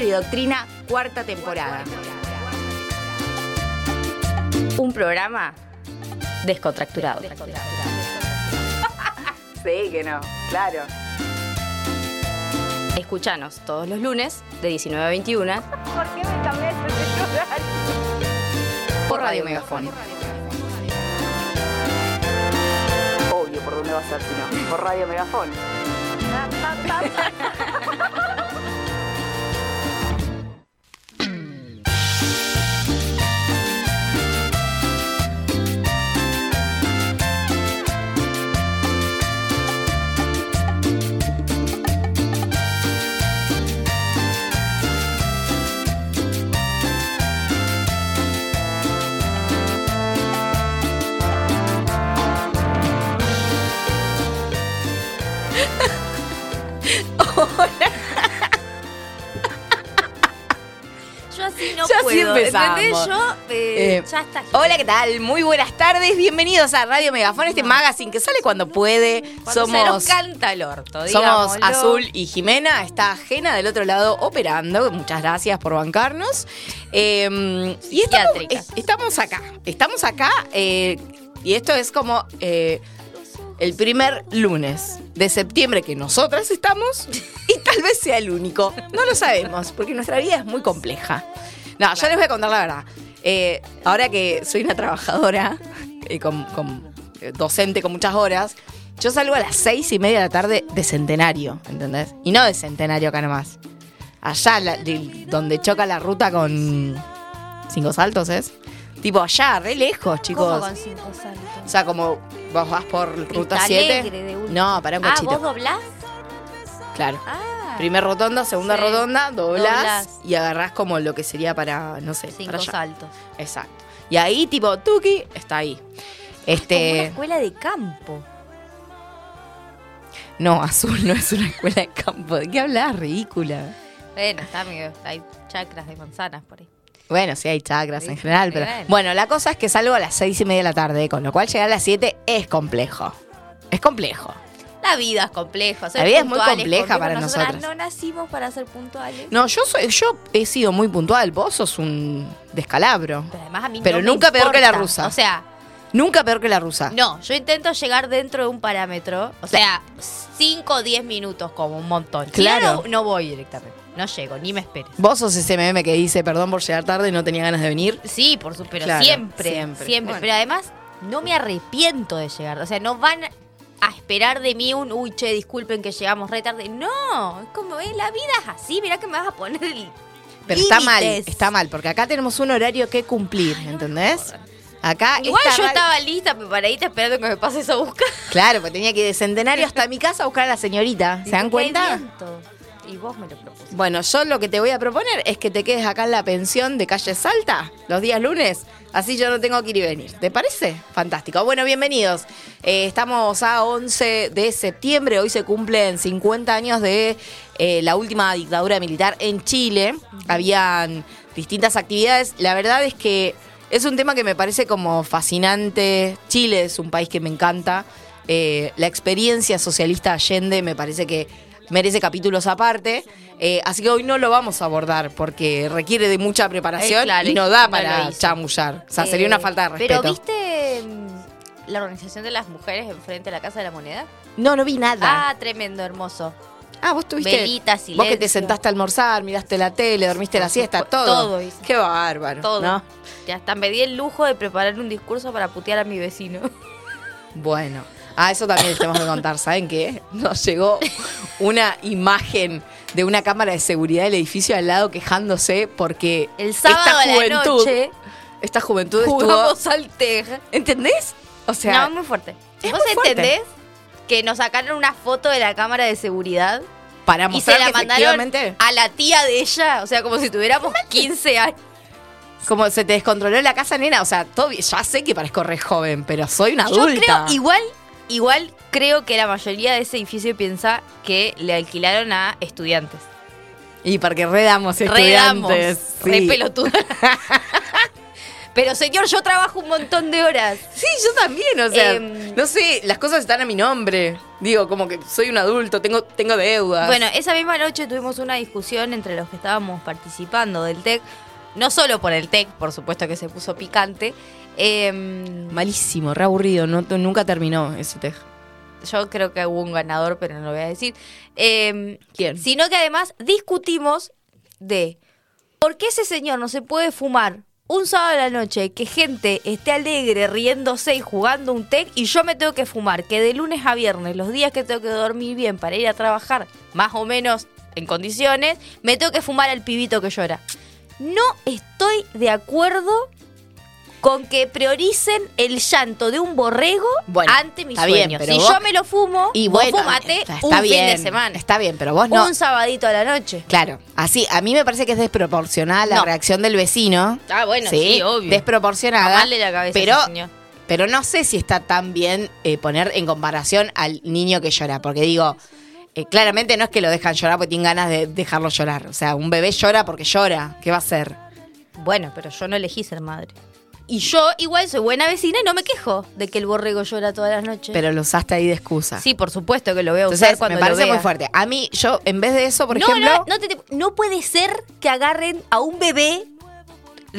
De Doctrina, cuarta temporada. Un programa descontracturado. Sí, que no, claro. Escuchanos todos los lunes de 19 a 21 ¿Por qué me cambiaste de horario? por Radio Megafón. Obvio, ¿por dónde va a ser si no? Por Radio Megafón. empezamos. ¿Entendés? Yo eh, Eh, ya está. Hola, ¿qué tal? Muy buenas tardes. Bienvenidos a Radio Megafón, este magazine que sale cuando puede. Cuando se somos nos canta el orto, somos digámoslo. Azul y Jimena. Está ajena del otro lado operando. Muchas gracias por bancarnos. Eh, y estamos, estamos acá. Estamos acá. eh, y esto es como el primer lunes de septiembre que nosotras estamos. Y tal vez sea el único. No lo sabemos, porque nuestra vida es muy compleja. No, yo les voy a contar la verdad. Eh, ahora que soy una trabajadora, eh, con, con- eh, docente con muchas horas, yo salgo a las seis y media de la tarde de centenario, ¿entendés? Y no de centenario acá nomás. Allá, la- de- donde choca la ruta con cinco saltos, ¿es? Tipo allá, re lejos, chicos. ¿Cómo con cinco saltos? O sea, como vos vas por ruta Vista 7. Alegre de última. No, para un Ah, cachito. ¿vos doblás? Claro. Ah. Primer rotonda, segunda Sí. rotonda, doblás, Doblás. y agarrás como lo que sería para, no sé, Cinco para allá. saltos. Exacto. Y ahí, tipo, Tuki está ahí. Como una Este. escuela de campo. No, Azul no es una escuela de campo. ¿De qué hablas? Ridícula. Bueno, está medio, hay chacras de manzanas por ahí. Bueno, sí hay chakras Sí, en general, pero. Bueno, la cosa es que salgo a las seis y media de la tarde, con lo cual llegar a las siete es complejo. Es complejo. La vida es compleja. La vida es muy compleja para nosotras. no nacimos para ser puntuales. No, yo soy, yo he sido muy puntual. Vos sos un descalabro. Pero además a mí Pero no me nunca peor que la rusa. O sea, Nunca peor que la rusa. no, yo intento llegar dentro de un parámetro. O sea, 5 o 10 minutos como un montón. Si Claro. no, no voy directamente. No llego, ni me esperes. Vos sos ese meme que dice, perdón por llegar tarde, no tenía ganas de venir. Sí, por supuesto, pero Claro, siempre, siempre. siempre. Bueno. Pero además, no me arrepiento de llegar. O sea, no van a esperar de mí un, uy, che, disculpen que llegamos re tarde. No, es como, eh, la vida es así, mirá que me vas a poner el Pero está mal, está mal, porque acá tenemos un horario que cumplir, ¿entendés? Acá Igual yo estaba lista, preparadita, esperando que me pases a buscar. Claro, pues tenía que ir de Centenario hasta mi casa a buscar a la señorita. ¿Se dan Porque cuenta? viento. Y vos me lo propusiste. Bueno, yo lo que te voy a proponer es que te quedes acá en la pensión de calle Salta los días lunes. Así yo no tengo que ir y venir. ¿Te parece? Fantástico. Bueno, bienvenidos. Eh, estamos a 11 de septiembre. Hoy se cumplen 50 años de eh, la última dictadura militar en Chile. Habían distintas actividades. La verdad es que es un tema que me parece como fascinante. Chile es un país que me encanta. Eh, la experiencia socialista Allende me parece que merece capítulos aparte. Eh, así que hoy no lo vamos a abordar porque requiere de mucha preparación Eh, claro, y no da no para hizo. chamullar. O sea, sería Eh, una falta de respeto. Pero ¿viste mm, la organización de las mujeres enfrente de la Casa de la Moneda? No, no vi nada. Ah, tremendo, hermoso. Ah, vos tuviste. Velita, Vos que te silencio. sentaste a almorzar, miraste la tele, dormiste la siesta, todo. todo hice. Qué bárbaro. Todo. ¿no? Ya hasta me di el lujo de preparar un discurso para putear a mi vecino. Bueno. Ah, eso también les tenemos que contar. ¿Saben qué? Nos llegó una imagen de una cámara de seguridad del edificio al lado quejándose porque El sábado esta a la juventud, noche esta juventud estuvo. al tej. ¿Entendés? O sea, no, muy fuerte. es ¿Vos muy fuerte. entendés que nos sacaron una foto de la cámara de seguridad para y mostrar se la que mandaron efectivamente, a la tía de ella? O sea, como si tuviéramos 15 años. como se te descontroló la casa, nena. O sea, todo ya sé que parezco re joven, pero soy una Yo adulta. creo, igual, igual creo que la mayoría de ese edificio piensa que le alquilaron a estudiantes. Y porque redamos Redamos, estudiantes. re sí. pelotuda. Pero señor, yo trabajo un montón de horas. Sí, yo también, o sea, Em, no sé, las cosas están a mi nombre. Digo, como que soy un adulto, tengo, tengo deudas. Bueno, esa misma noche tuvimos una discusión entre los que estábamos participando del TEC. No solo por el TEC, por supuesto que se puso picante. Em, malísimo, re aburrido, no, nunca terminó ese tej. yo creo que hubo un ganador, pero no lo voy a decir. Em, ¿Quién? Sino que además discutimos de por qué ese señor no se puede fumar un sábado a la noche, que gente esté alegre, riéndose y jugando un TEC, y yo me tengo que fumar, que de lunes a viernes, los días que tengo que dormir bien para ir a trabajar, más o menos en condiciones, me tengo que fumar al pibito que llora. No estoy de acuerdo con que prioricen el llanto de un borrego Bueno, ante mis bien, sueños. si vos- yo me lo fumo, Y vos bueno, fumate está, un está fin bien, de semana. Está bien, pero vos no. Un sabadito a la noche. Claro, así, a mí me parece que es desproporcional la No. reacción del vecino. Ah, bueno, sí, obvio. Desproporcionada. La cabeza pero, señor. pero no sé si está tan bien eh, poner en comparación al niño que llora, porque digo, eh, claramente no es que lo dejan llorar porque tienen ganas de dejarlo llorar. O sea, un bebé llora porque llora. ¿Qué va a hacer? Bueno, pero yo no elegí ser madre. Y yo igual soy buena vecina y no me quejo de que el borrego llora todas las noches. Pero lo usaste ahí de excusa. sí, por supuesto que lo voy a usar Entonces, cuando me parece lo vea. muy fuerte. A mí, yo, en vez de eso, por no, ejemplo. no, no, te- no puede ser que agarren a un bebé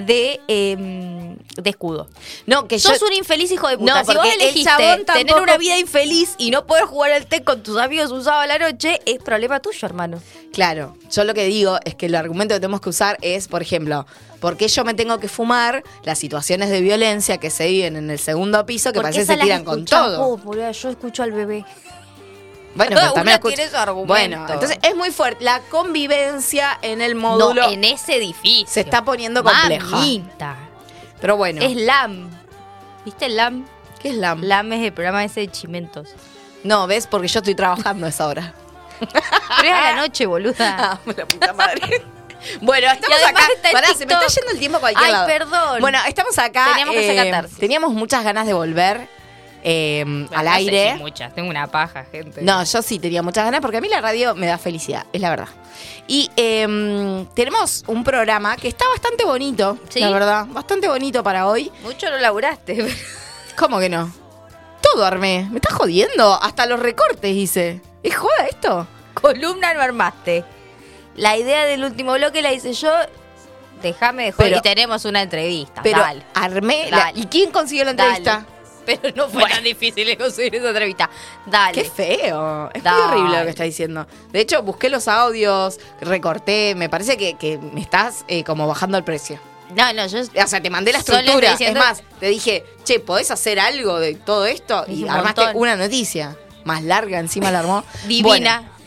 de, em, de escudo. no, que yo. Sos un infeliz hijo de puta. No, si vos el elegiste chabón tener una vida infeliz y no poder jugar al té con tus amigos un sábado a la noche, es problema tuyo, hermano. Claro, yo lo que digo es que el argumento que tenemos que usar es, por ejemplo, ¿por qué yo me tengo que fumar las situaciones de violencia que se viven en el segundo piso que parece que se tiran con todo? Yo escucho al bebé. Bueno, Cada pero también una tiene su argumento. Bueno, entonces es muy fuerte. La convivencia en el módulo No, en ese edificio. se está poniendo compleja. Mamita. Pero bueno, Es LAM. ¿Viste el LAM? ¿qué es la? LAM es el programa ese de chimentos. No, ¿ves? Porque yo estoy trabajando a esa hora. Pero es a la noche, boluda. Ah, la puta madre. Bueno, estamos acá. está Pará, se me está yendo el tiempo a cualquier Ay, lado. perdón. Bueno, estamos acá. Teníamos que eh, catarsis. Teníamos muchas ganas de volver eh, al No aire. muchas, tengo una paja, gente. No, yo sí tenía muchas ganas porque a mí la radio me da felicidad, es la verdad. Y eh, tenemos un programa que está bastante bonito, ¿Sí? la verdad, bastante bonito para hoy. Mucho no laburaste. ¿Cómo que no? Todo armé, me estás jodiendo, hasta los recortes hice. ¿Es joda esto? Columna no armaste. La idea del último bloque la hice yo. Déjame de joder. Pero- y tenemos una entrevista. Pero dale. armé. la-. ¿Y quién consiguió la entrevista? Dale. Pero no fue Bueno. tan difícil conseguir esa entrevista. Dale. Qué feo. Es Dale. muy horrible lo que está diciendo. De hecho, busqué los audios, recorté. Me parece que, que me estás eh, como bajando el precio. No, no, yo. O sea, te mandé la estructura. diciendo- Es más, te dije, che, ¿podés hacer algo de todo esto? Es Y un armaste montón. una noticia. Más larga, encima la armó. Divina. Bueno,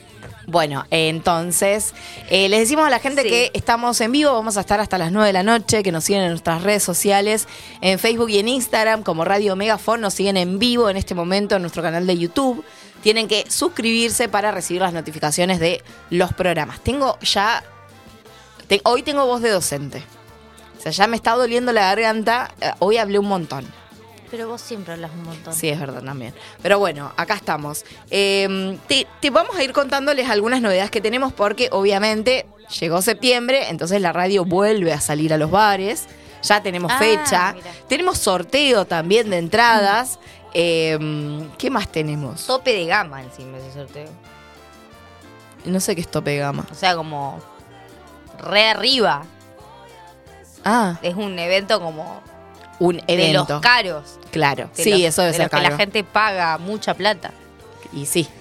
bueno, entonces, eh, les decimos a la gente Sí. que estamos en vivo, vamos a estar hasta las 9 de la noche, que nos siguen en nuestras redes sociales, en Facebook y en Instagram, como Radio Megafon, nos siguen en vivo en este momento en nuestro canal de YouTube. Tienen que suscribirse para recibir las notificaciones de los programas. Tengo ya, te- hoy tengo voz de docente. O sea, ya me está doliendo la garganta, eh, hoy hablé un montón. Pero vos siempre hablas un montón. Sí, es verdad también. Pero bueno, acá estamos. Eh, te, te vamos a ir contándoles algunas novedades que tenemos porque obviamente llegó septiembre, entonces la radio vuelve a salir a los bares. Ya tenemos Ah, fecha. mira. Tenemos sorteo también de entradas. Eh, ¿Qué más tenemos? Tope de gama encima ese sorteo. No sé qué es tope de gama. O sea, como. Re arriba. Ah, Es un evento como. Un De evento. los caros. Claro. De Sí, los- eso debe de ser los que caro. la gente paga mucha plata. Y sí.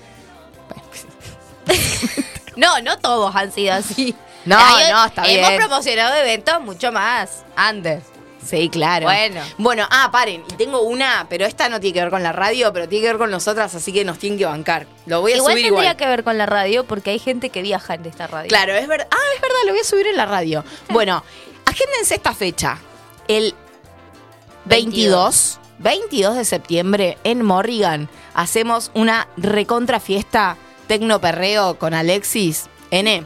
No, no todos han sido así. No, Hay- no, está Hemos bien. promocionado eventos mucho más. Under. Sí, claro. Bueno. Bueno, ah, paren. Y tengo una, pero esta no tiene que ver con la radio, pero tiene que ver con nosotras, así que nos tienen que bancar. Lo voy a Igual subir tendría igual. que ver con la radio porque hay gente que viaja en esta radio. Claro, es verdad. Ah, es verdad, lo voy a subir en la radio. Bueno, agéndense esta fecha. El 22, 22 de septiembre en Morrigan hacemos una recontra fiesta tecnoperreo con Alexis N,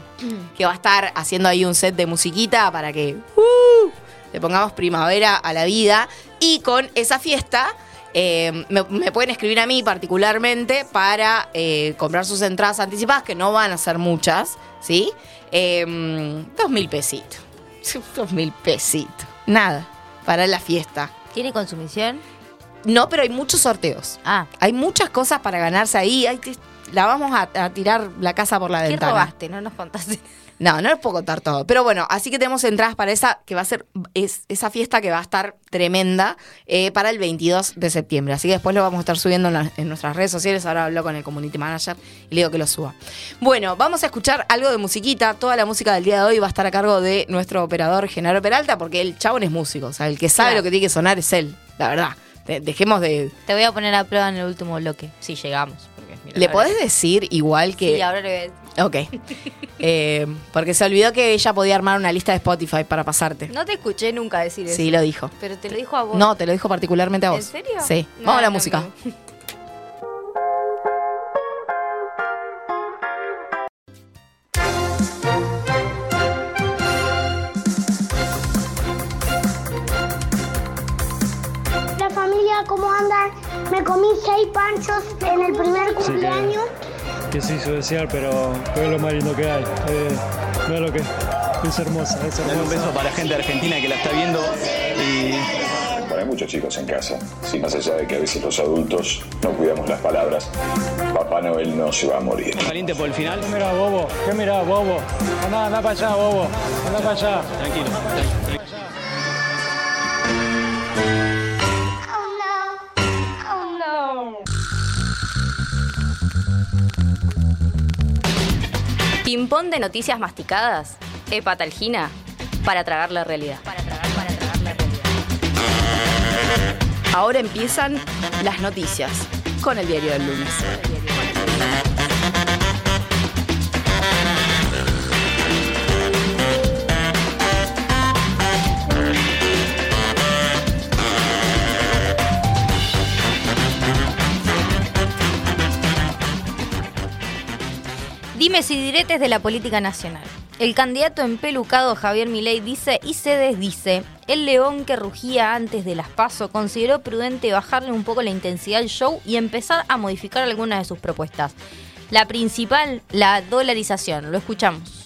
que va a estar haciendo ahí un set de musiquita para que uh, le pongamos primavera a la vida. Y con esa fiesta eh, me, me pueden escribir a mí particularmente para eh, comprar sus entradas anticipadas, que no van a ser muchas, ¿sí? Eh, dos mil pesitos. Dos mil pesitos. Nada. para la fiesta. ¿Tiene consumición? No, pero hay muchos sorteos. Ah, Hay muchas cosas para ganarse ahí. Hay que- la vamos a, a tirar la casa por la ¿qué ventana. robaste? No nos contaste. No, no les puedo contar todo. Pero bueno, así que tenemos entradas para esa, que va a ser es, esa fiesta que va a estar tremenda eh, para el 22 de septiembre. Así que después lo vamos a estar subiendo en, la- en nuestras redes sociales. Ahora hablo con el community manager y le digo que lo suba. Bueno, vamos a escuchar algo de musiquita. Toda la música del día de hoy va a estar a cargo de nuestro operador Genaro Peralta, porque el chabón es músico. O sea, el que sabe Claro. lo que tiene que sonar es él, la verdad. De- dejemos de. Te voy a poner a prueba en el último bloque, si llegamos. porque, mira, ¿Le podés decir igual que.? Sí, ahora le voy a decir. Ok. Eh, porque se olvidó que ella podía armar una lista de Spotify para pasarte. No te escuché nunca decir eso. Sí, lo dijo. Pero te lo dijo a vos. No, te lo dijo particularmente a vos. ¿En serio? Sí. No, Vamos a la no, música. no. La familia, ¿cómo andan? Me comí seis panchos en el primer cumpleaños. Que se hizo desear, pero, pero es lo más lindo que hay. Eh, mira lo que es hermosa, es Dale un beso para la gente Argentina que la está viendo y Bueno, hay muchos chicos en casa. Si más allá de que a veces los adultos no cuidamos las palabras, Papá Noel no se va a morir. caliente por el final. ¿Qué mirá, bobo? ¿Qué mirá, bobo? Anda, anda para allá, bobo. Anda para allá. Tranquilo. Oh no, oh no. Ping-pong de noticias masticadas. Hepatalgina. Para tragar la realidad. Para tragar, para tragar la realidad. Ahora empiezan las noticias con el diario del lunes. Dime si diretes de la política nacional. El candidato empelucado Javier Milei dice y se desdice. El león que rugía antes de las PASO consideró prudente bajarle un poco la intensidad al show y empezar a modificar algunas de sus propuestas. La principal, la dolarización. Lo escuchamos.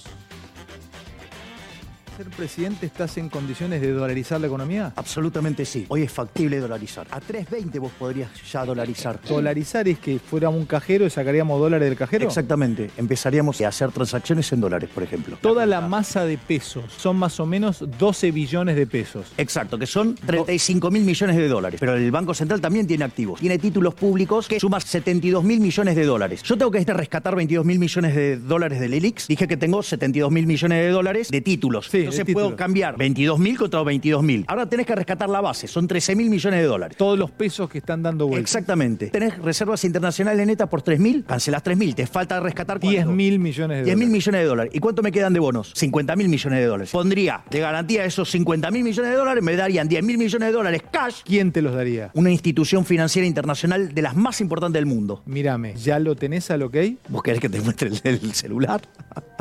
Ser presidente estás en condiciones de dolarizar la economía? Absolutamente sí. Hoy es factible dolarizar. A 3.20 vos podrías ya dolarizar. Dolarizar es que fuera un cajero y sacaríamos dólares del cajero. Exactamente. Empezaríamos a hacer transacciones en dólares, por ejemplo. Toda la masa de pesos son más o menos 12 billones de pesos. Exacto, que son 35 mil millones de dólares. Pero el Banco Central también tiene activos. Tiene títulos públicos que suman 72 mil millones de dólares. Yo tengo que rescatar 22 mil millones de dólares del ELIX. Dije que tengo 72 mil millones de dólares de títulos. Sí, Entonces títulos. puedo cambiar 22 mil contra 22 mil. Ahora tenés que rescatar la base. Son 13 mil millones de dólares. Todos los pesos que están dando vuelta. Exactamente. Tenés reservas internacionales netas por 3 mil. Cancelás 3 mil. Te falta rescatar 10 cuánto? mil millones de 10 mil millones de dólares. ¿Y cuánto me quedan de bonos? 50 mil millones de dólares. Pondría de garantía esos 50 mil millones de dólares, me darían 10 mil millones de dólares cash. ¿Quién te los daría? Una institución financiera internacional de las más importantes del mundo. Mírame, ¿ya lo tenés al ok? ¿Vos querés que te muestre el, el celular?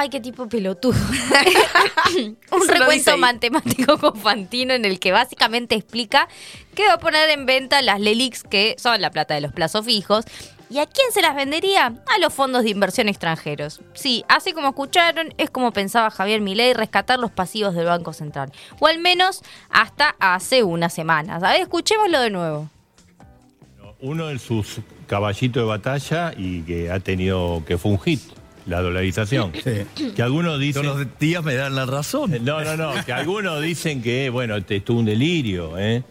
Ay, qué tipo pelotudo. un Eso recuento matemático con Fantino en el que básicamente explica que va a poner en venta las LELIX, que son la plata de los plazos fijos. ¿Y a quién se las vendería? A los fondos de inversión extranjeros. Sí, así como escucharon, es como pensaba Javier Milei rescatar los pasivos del Banco Central. O al menos hasta hace unas semanas. A ver, escuchémoslo de nuevo. Uno de sus caballitos de batalla y que ha tenido, que fue un hit, la dolarización. Que algunos dicen... Todos los días me dan la razón. No, no, no, que algunos dicen que, bueno, esto es un delirio, ¿eh?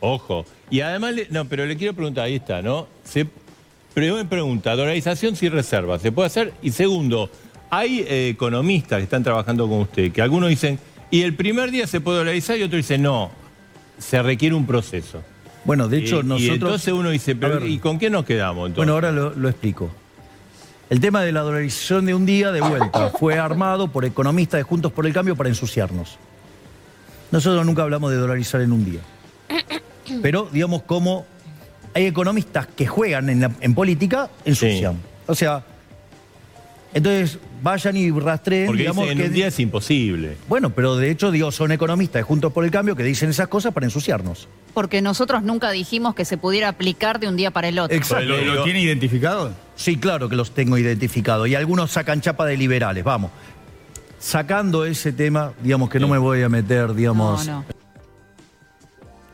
Ojo. Y además, le- no, pero le quiero preguntar, ahí está, ¿no? Se, primero me pregunta, dolarización sin reserva, ¿se puede hacer? Y segundo, hay eh, economistas que están trabajando con usted, que algunos dicen, y el primer día se puede dolarizar y otros dicen, no, se requiere un proceso. Bueno, de Y- hecho, y, nosotros. entonces uno dice, pero, ver. ¿y con qué nos quedamos entonces? Bueno, ahora lo, lo explico. El tema de la dolarización de un día, de vuelta, fue armado por economistas de Juntos por el Cambio para ensuciarnos. Nosotros nunca hablamos de dolarizar en un día. Pero, digamos, como hay economistas que juegan en, la- en política, ensucian. O sea, entonces vayan y rastreen, Porque digamos, dicen, en que... un día es imposible. Bueno, pero de hecho, digo, son economistas de Juntos por el Cambio que dicen esas cosas para ensuciarnos. Porque nosotros nunca dijimos que se pudiera aplicar de un día para el otro. Exacto. ¿Lo- lo tiene identificado? Sí, claro que los tengo identificados. Y algunos sacan chapa de liberales, vamos. sacando ese tema, digamos que no me voy a meter, digamos.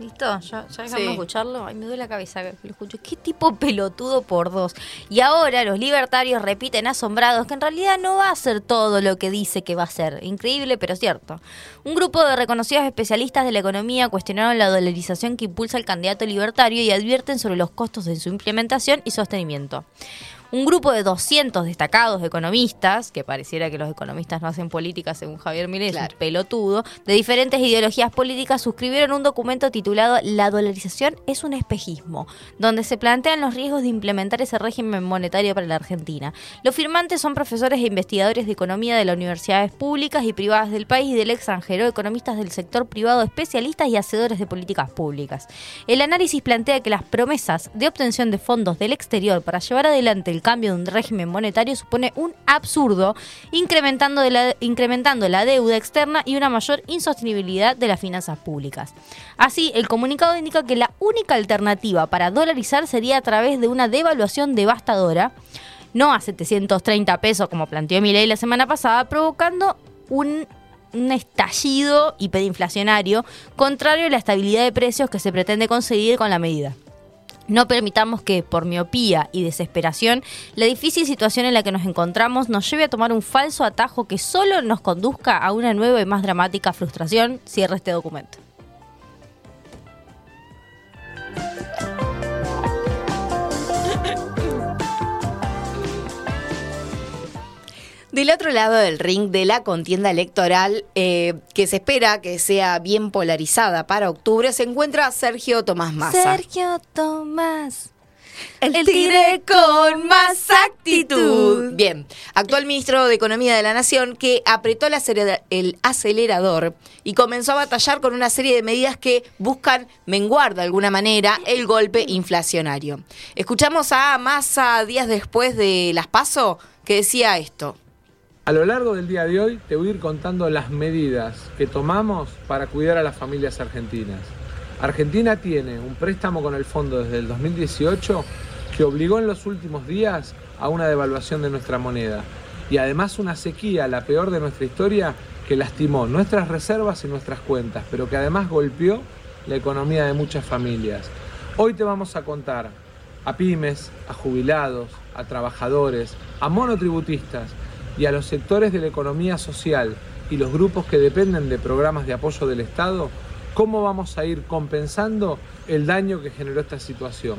¿Listo? ¿Ya, ya dejamos Sí. escucharlo? Ay, me duele la cabeza que lo escucho. ¿Qué tipo pelotudo por dos? Y ahora los libertarios repiten asombrados que en realidad no va a hacer todo lo que dice que va a hacer. Increíble, pero cierto. Un grupo de reconocidos especialistas de la economía cuestionaron la dolarización que impulsa el candidato libertario y advierten sobre los costos de su implementación y sostenimiento. Un grupo de 200 destacados economistas, que pareciera que los economistas no hacen política según Javier Milei, es un pelotudo, de diferentes ideologías políticas suscribieron un documento titulado La dolarización es un espejismo, donde se plantean los riesgos de implementar ese régimen monetario para la Argentina. Los firmantes son profesores e investigadores de economía de las universidades públicas y privadas del país y del extranjero, economistas del sector privado, especialistas y hacedores de políticas públicas. El análisis plantea que las promesas de obtención de fondos del exterior para llevar adelante el cambio de un régimen monetario supone un absurdo, incrementando, de la, incrementando la deuda externa y una mayor insostenibilidad de las finanzas públicas. Así, el comunicado indica que la única alternativa para dolarizar sería a través de una devaluación devastadora, no a 730 pesos como planteó Milei la semana pasada, provocando un un estallido hiperinflacionario contrario a la estabilidad de precios que se pretende conseguir con la medida. No permitamos que, por miopía y desesperación, la difícil situación en la que nos encontramos nos lleve a tomar un falso atajo que solo nos conduzca a una nueva y más dramática frustración. Cierra este documento. Del otro lado del ring de la contienda electoral, eh, que se espera que sea bien polarizada para octubre, se encuentra Sergio Tomás Massa. Sergio Tomás. El, tigre con más actitud. Bien, actual ministro de Economía de la Nación que apretó el, el acelerador y comenzó a batallar con una serie de medidas que buscan menguar de alguna manera el golpe inflacionario. Escuchamos a Massa días después de las PASO que decía esto. A lo largo del día de hoy te voy a ir contando las medidas que tomamos para cuidar a las familias argentinas. Argentina tiene un préstamo con el fondo desde el 2018 que obligó en los últimos días a una devaluación de nuestra moneda y además una sequía, la peor de nuestra historia, que lastimó nuestras reservas y nuestras cuentas, pero que además golpeó la economía de muchas familias. Hoy te vamos a contar a pymes, a jubilados, a trabajadores, a monotributistas y a los sectores de la economía social y los grupos que dependen de programas de apoyo del Estado, cómo vamos a ir compensando el daño que generó esta situación.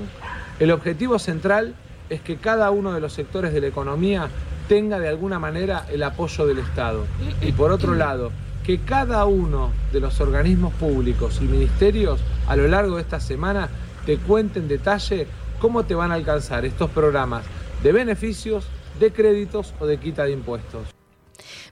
El objetivo central es que cada uno de los sectores de la economía tenga de alguna manera el apoyo del Estado. Y por otro lado, que cada uno de los organismos públicos y ministerios a lo largo de esta semana te cuente en detalle cómo te van a alcanzar estos programas de beneficios, de créditos o de quita de impuestos.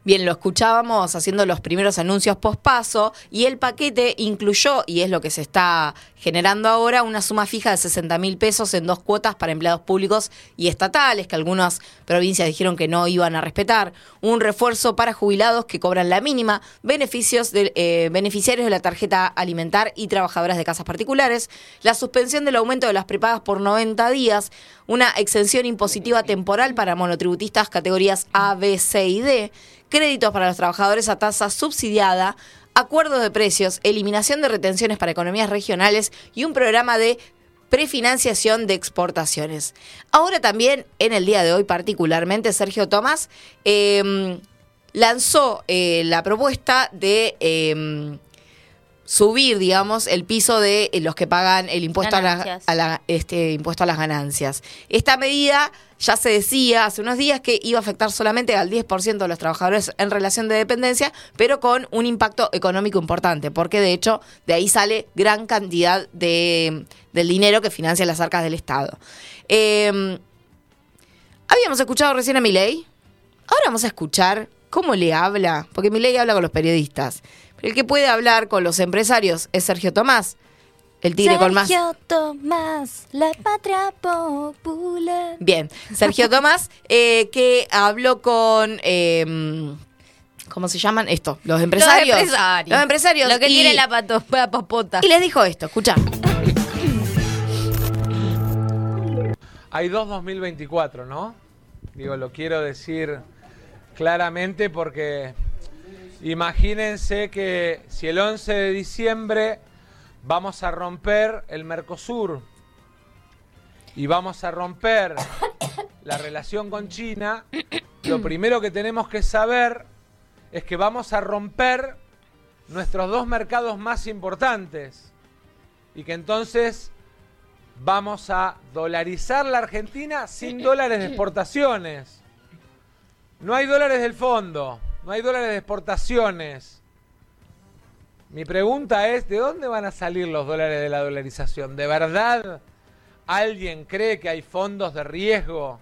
Bien, lo escuchábamos haciendo los primeros anuncios post-paso y el paquete incluyó, y es lo que se está generando ahora, una suma fija de 60 mil pesos en dos cuotas para empleados públicos y estatales, que algunas provincias dijeron que no iban a respetar, un refuerzo para jubilados que cobran la mínima, beneficios de, eh, beneficiarios de la tarjeta alimentar y trabajadoras de casas particulares, la suspensión del aumento de las prepagas por 90 días, una exención impositiva temporal para monotributistas categorías A, B, C y D, créditos para los trabajadores a tasa subsidiada, acuerdos de precios, eliminación de retenciones para economías regionales y un programa de prefinanciación de exportaciones. Ahora también, en el día de hoy particularmente, Sergio Tomás eh, lanzó eh, la propuesta de... eh, subir, digamos, el piso de eh, los que pagan el impuesto a, la- Ganancias. a la- este impuesto a las ganancias. Esta medida ya se decía hace unos días que iba a afectar solamente al 10% de los trabajadores en relación de dependencia, pero con un impacto económico importante, porque de hecho de ahí sale gran cantidad de, del dinero que financia las arcas del Estado. Eh, habíamos escuchado recién a Milei, ahora vamos a escuchar cómo le habla, porque Milei habla con los periodistas. Pero el que puede hablar con los empresarios es Sergio Tomás, el tigre con más. Sergio Tomás, la patria popular. Bien, Sergio Tomás, eh, que habló con. eh, ¿Cómo se llaman? Esto, los empresarios. Los empresarios. Los empresarios. Lo que y- tiene la, pato, la papota. Y les dijo esto, escucha. Hay dos 2024, ¿no? Digo, lo quiero decir claramente porque Imagínense que si el 11 de diciembre vamos a romper el Mercosur y vamos a romper la relación con China, lo primero que tenemos que saber es que vamos a romper nuestros dos mercados más importantes y que entonces vamos a dolarizar la Argentina sin dólares de exportaciones. No hay dólares del fondo, no hay dólares de exportaciones. Mi pregunta es, ¿de dónde van a salir los dólares de la dolarización? ¿De verdad alguien cree que hay fondos de riesgo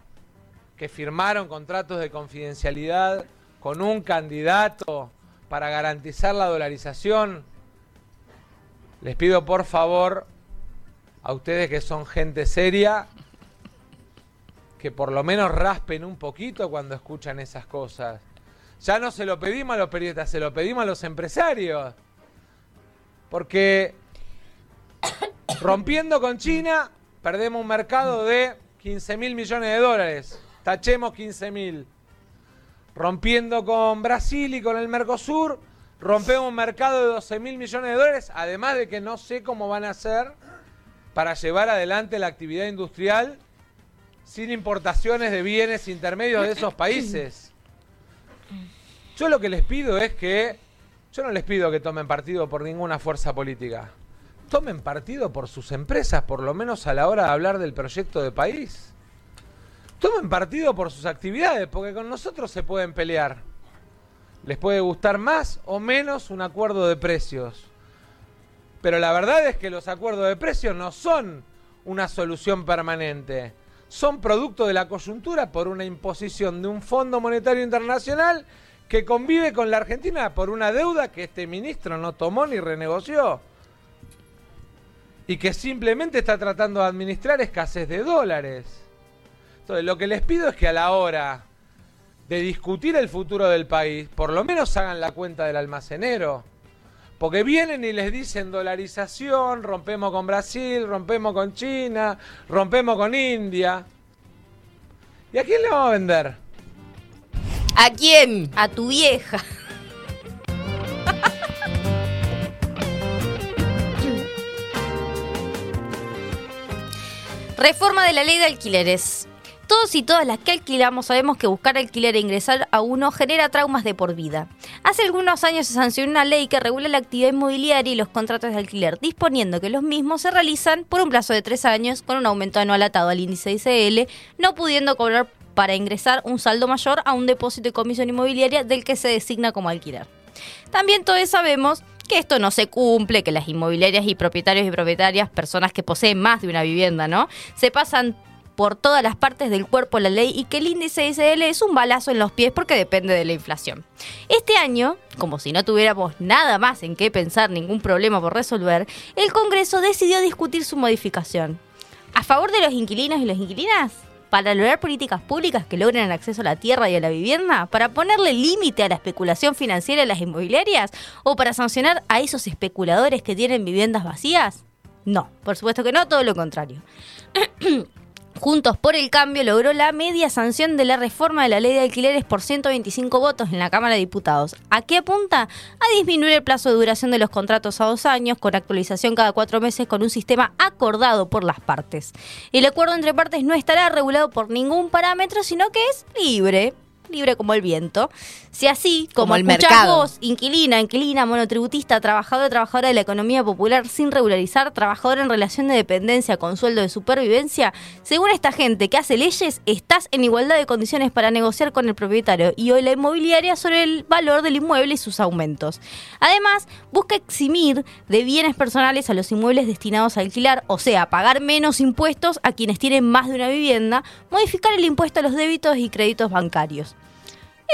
que firmaron contratos de confidencialidad con un candidato para garantizar la dolarización? Les pido por favor a ustedes que son gente seria que por lo menos raspen un poquito cuando escuchan esas cosas. Ya no se lo pedimos a los periodistas, se lo pedimos a los empresarios. Porque rompiendo con China, perdemos un mercado de 15 mil millones de dólares. Tachemos 15 mil. Rompiendo con Brasil y con el Mercosur, rompemos un mercado de 12 mil millones de dólares, además de que no sé cómo van a hacer para llevar adelante la actividad industrial sin importaciones de bienes intermedios de esos países. Yo lo que les pido es que, yo no les pido que tomen partido por ninguna fuerza política. Tomen partido por sus empresas, por lo menos a la hora de hablar del proyecto de país. Tomen partido por sus actividades, porque con nosotros se pueden pelear. Les puede gustar más o menos un acuerdo de precios. Pero la verdad es que los acuerdos de precios no son una solución permanente. Son producto de la coyuntura por una imposición de un Fondo Monetario Internacional que convive con la Argentina por una deuda que este ministro no tomó ni renegoció. Y que simplemente está tratando de administrar escasez de dólares. Entonces, lo que les pido es que a la hora de discutir el futuro del país, por lo menos hagan la cuenta del almacenero. Porque vienen y les dicen dolarización, rompemos con Brasil, rompemos con China, rompemos con India. ¿Y a quién le vamos a vender? ¿A quién? A tu vieja. Reforma de la ley de alquileres. Todos y todas las que alquilamos sabemos que buscar alquiler e ingresar a uno genera traumas de por vida. Hace algunos años se sancionó una ley que regula la actividad inmobiliaria y los contratos de alquiler, disponiendo que los mismos se realizan por un plazo de tres años con un aumento anual atado al índice ICL, no pudiendo cobrar para ingresar un saldo mayor a un depósito de comisión inmobiliaria del que se designa como alquiler. También todos sabemos que esto no se cumple, que las inmobiliarias y propietarios y propietarias, personas que poseen más de una vivienda, ¿no? Se pasan por todas las partes del cuerpo la ley y que el índice ICL es un balazo en los pies porque depende de la inflación. Este año, como si no tuviéramos nada más en qué pensar, ningún problema por resolver, el Congreso decidió discutir su modificación. ¿A favor de los inquilinos y las inquilinas? ¿Para lograr políticas públicas que logren el acceso a la tierra y a la vivienda? ¿Para ponerle límite a la especulación financiera en las inmobiliarias? ¿O para sancionar a esos especuladores que tienen viviendas vacías? No, por supuesto que no, todo lo contrario. Juntos por el Cambio logró la media sanción de la reforma de la ley de alquileres por 125 votos en la Cámara de Diputados. ¿A qué apunta? A disminuir el plazo de duración de los contratos a dos años, con actualización cada cuatro meses con un sistema acordado por las partes. El acuerdo entre partes no estará regulado por ningún parámetro, sino que es libre libre como el viento. Si así, como, Como el mercado. vos, inquilina, inquilina, monotributista, trabajador, trabajadora de la economía popular sin regularizar, trabajador en relación de dependencia con sueldo de supervivencia, según esta gente que hace leyes, estás en igualdad de condiciones para negociar con el propietario y hoy la inmobiliaria sobre el valor del inmueble y sus aumentos. Además, busca eximir de bienes personales a los inmuebles destinados a alquilar, o sea, pagar menos impuestos a quienes tienen más de una vivienda, modificar el impuesto a los débitos y créditos bancarios.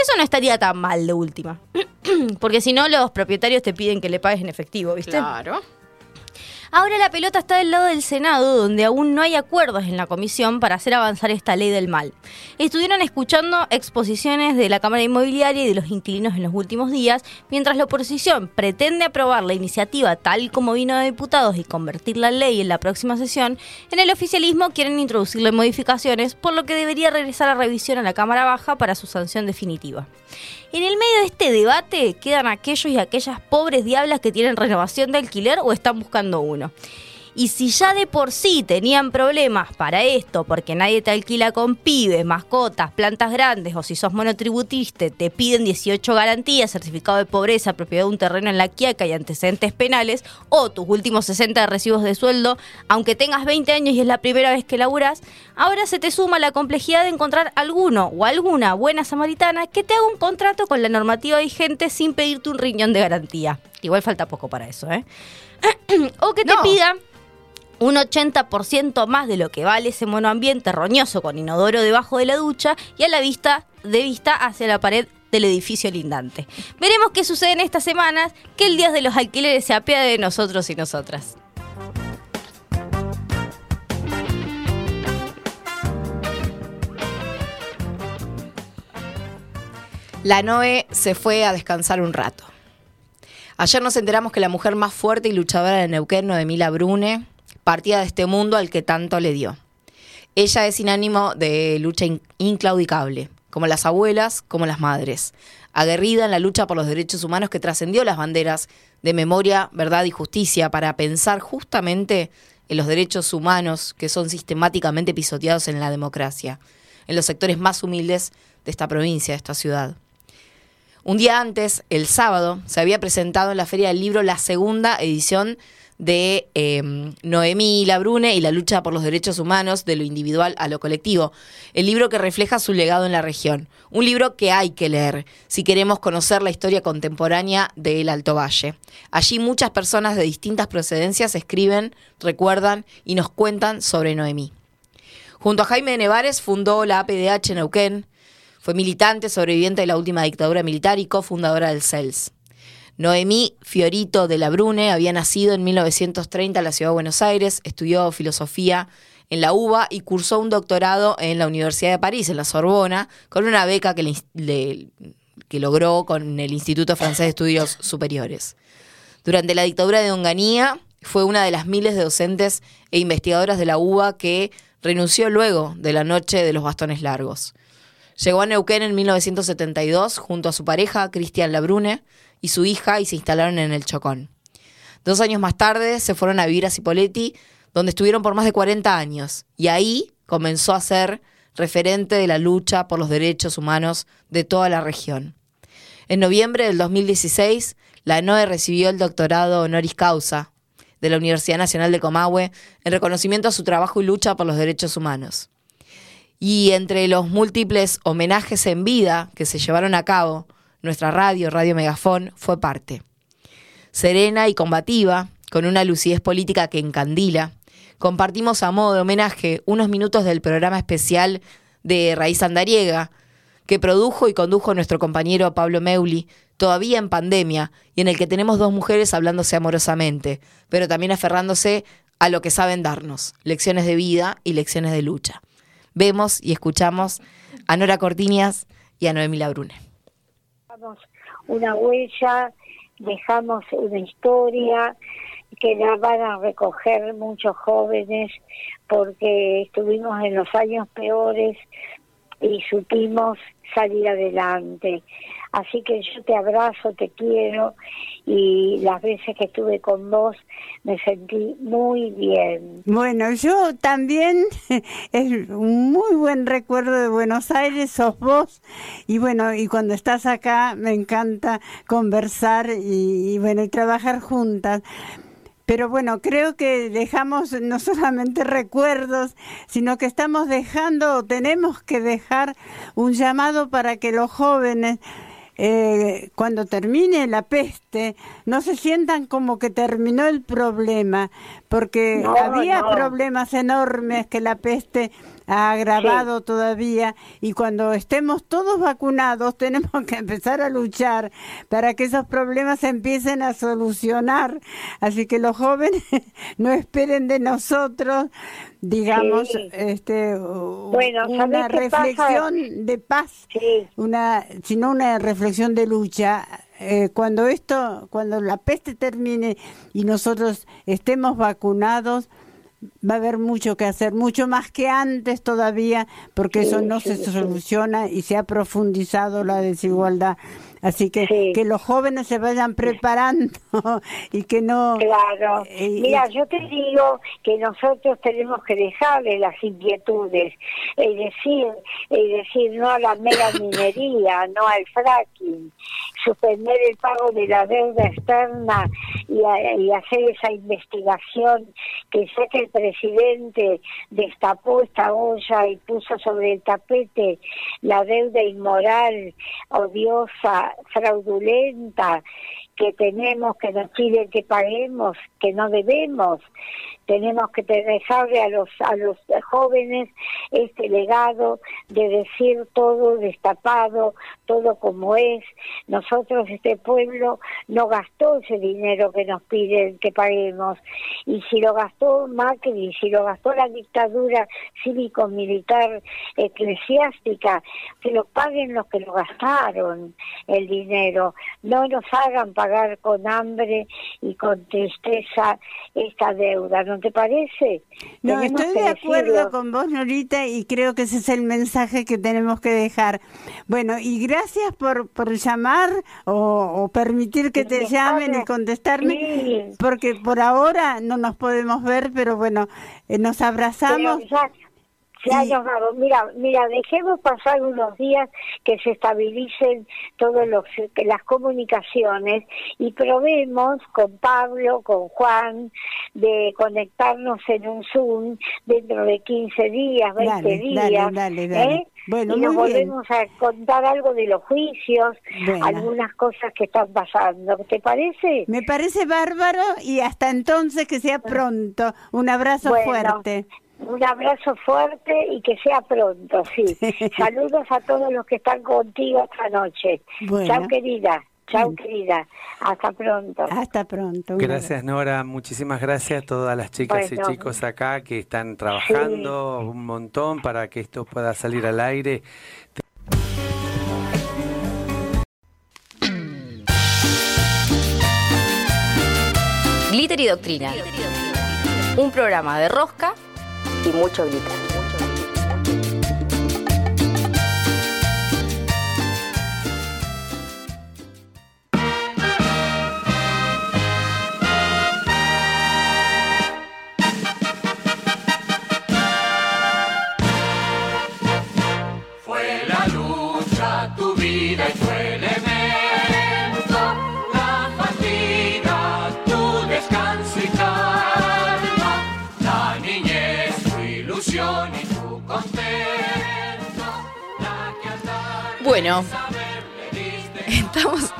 Eso no estaría tan mal de última. Porque si no, los propietarios te piden que le pagues en efectivo, ¿viste? Claro. Ahora la pelota está del lado del Senado, donde aún no hay acuerdos en la comisión para hacer avanzar esta ley del mal. Estuvieron escuchando exposiciones de la Cámara Inmobiliaria y de los inquilinos en los últimos días, mientras la oposición pretende aprobar la iniciativa tal como vino de diputados y convertirla en ley en la próxima sesión, en el oficialismo quieren introducirle modificaciones, por lo que debería regresar a revisión a la Cámara Baja para su sanción definitiva. En el medio de este debate quedan aquellos y aquellas pobres diablas que tienen renovación de alquiler o están buscando uno. Y si ya de por sí tenían problemas para esto, porque nadie te alquila con pibes, mascotas, plantas grandes, o si sos monotributiste, te piden 18 garantías, certificado de pobreza, propiedad de un terreno en la quiaca y antecedentes penales, o tus últimos 60 recibos de sueldo, aunque tengas 20 años y es la primera vez que laburas, ahora se te suma la complejidad de encontrar alguno o alguna buena samaritana que te haga un contrato con la normativa vigente sin pedirte un riñón de garantía. Igual falta poco para eso, ¿eh? o que te No. pida un 80% más de lo que vale ese monoambiente roñoso con inodoro debajo de la ducha y a la vista de vista hacia la pared del edificio lindante. Veremos qué sucede en estas semanas, que el Dios de los alquileres se apea de nosotros y nosotras. La Noe se fue a descansar un rato. Ayer nos enteramos que la mujer más fuerte y luchadora de Neuquén, Noemila Brune, partía de este mundo al que tanto le dio. Ella es sin ánimo de lucha in- inclaudicable, como las abuelas, como las madres, aguerrida en la lucha por los derechos humanos que trascendió las banderas de memoria, verdad y justicia para pensar justamente en los derechos humanos que son sistemáticamente pisoteados en la democracia, en los sectores más humildes de esta provincia, de esta ciudad. Un día antes, el sábado, se había presentado en la Feria del Libro la segunda edición de eh, Noemí Labrune y la lucha por los derechos humanos de lo individual a lo colectivo. El libro que refleja su legado en la región. Un libro que hay que leer si queremos conocer la historia contemporánea del Alto Valle. Allí muchas personas de distintas procedencias escriben, recuerdan y nos cuentan sobre Noemí. Junto a Jaime Nevares fundó la APDH Neuquén, fue militante, sobreviviente de la última dictadura militar y cofundadora del CELS. Noemí Fiorito de la Brune había nacido en 1930 en la ciudad de Buenos Aires, estudió filosofía en la UBA y cursó un doctorado en la Universidad de París, en la Sorbona, con una beca que, que logró con el Instituto Francés de Estudios Superiores. Durante la dictadura de Onganía fue una de las miles de docentes e investigadoras de la UBA que renunció luego de la noche de los bastones largos. Llegó a Neuquén en 1972 junto a su pareja, Cristian Labrune, y su hija y se instalaron en el Chocón. Dos años más tarde se fueron a vivir a Cipolletti, donde estuvieron por más de 40 años, y ahí comenzó a ser referente de la lucha por los derechos humanos de toda la región. En noviembre del 2016, la NOE recibió el doctorado honoris causa de la Universidad Nacional de Comahue en reconocimiento a su trabajo y lucha por los derechos humanos. Y entre los múltiples homenajes en vida que se llevaron a cabo, nuestra radio, Radio Megafón, fue parte. Serena y combativa, con una lucidez política que encandila, compartimos a modo de homenaje unos minutos del programa especial de Raíz Andariega, que produjo y condujo nuestro compañero Pablo Meuli, todavía en pandemia, y en el que tenemos dos mujeres hablándose amorosamente, pero también aferrándose a lo que saben darnos, lecciones de vida y lecciones de lucha. Vemos y escuchamos a Nora Cortiñas y a Noemí Labrune. Una huella, dejamos una historia que la van a recoger muchos jóvenes porque estuvimos en los años peores y supimos salir adelante. Así que yo te abrazo, te quiero y las veces que estuve con vos me sentí muy bien. Bueno, yo también, es un muy buen recuerdo de Buenos Aires, sos vos, y bueno, y cuando estás acá me encanta conversar y, bueno, y trabajar juntas. Pero bueno, creo que dejamos no solamente recuerdos, sino que estamos dejando, tenemos que dejar un llamado para que los jóvenes eh, cuando termine la peste, no se sientan como que terminó el problema, porque No, había no. problemas enormes que la peste ha agravado todavía y cuando estemos todos vacunados tenemos que empezar a luchar para que esos problemas se empiecen a solucionar. Así que los jóvenes no esperen de nosotros, digamos, Sí. este, Bueno, una reflexión de paz, una, sino una reflexión de lucha. Eh, cuando esto, cuando la peste termine y nosotros estemos vacunados, va a haber mucho que hacer, mucho más que antes todavía, porque eso no sí, se sí. soluciona y se ha profundizado la desigualdad. Así que que los jóvenes se vayan preparando y que no... Claro. eh, Mira, yo te digo que nosotros tenemos que dejarle las inquietudes, es decir, es decir, no a la mera minería, no al fracking, suspender el pago de la deuda externa y, a- y hacer esa investigación que sé que el presidente destapó esta olla y puso sobre el tapete la deuda inmoral, odiosa, fraudulenta que tenemos, que nos piden que paguemos, que no debemos. Tenemos que dejarle a los, a los jóvenes este legado de decir todo destapado, todo como es. Nosotros, este pueblo, no gastó ese dinero que nos piden que paguemos. Y si lo gastó Macri, si lo gastó la dictadura cívico-militar eclesiástica, que lo paguen los que lo gastaron el dinero. No nos hagan pagar con hambre y con tristeza esta deuda, ¿no te parece? No, Tenemos estoy de acuerdo decirlo. con vos, Norita, y creo que ese es el mensaje que tenemos que dejar. Bueno, y gracias por, por llamar o, o permitir que te llamen y contestarme, porque por ahora no nos podemos ver, pero bueno, eh, nos abrazamos. Pero nos vamos. Mira, mira, dejemos pasar unos días que se estabilicen todos los que las comunicaciones y probemos con Pablo, con Juan, de conectarnos en un Zoom dentro de 15 días, 20 Dale, días. dale, dale, dale. ¿eh? Bueno, y nos bien. volvemos a contar algo de los juicios, Bueno. algunas cosas que están pasando. ¿Te parece? Me parece bárbaro y hasta entonces que sea pronto. Un abrazo Bueno, fuerte. Un abrazo fuerte y que sea pronto, sí. Saludos a todos los que están contigo esta noche. Bueno. Chao, querida. Chao, querida. Hasta pronto. Hasta pronto. Gracias Nora, muchísimas gracias a todas las chicas Bueno. y chicos acá que están trabajando un montón para que esto pueda salir al aire. Glitter y Doctrina. Un programa de rosca y mucho glitter. Bueno, estamos,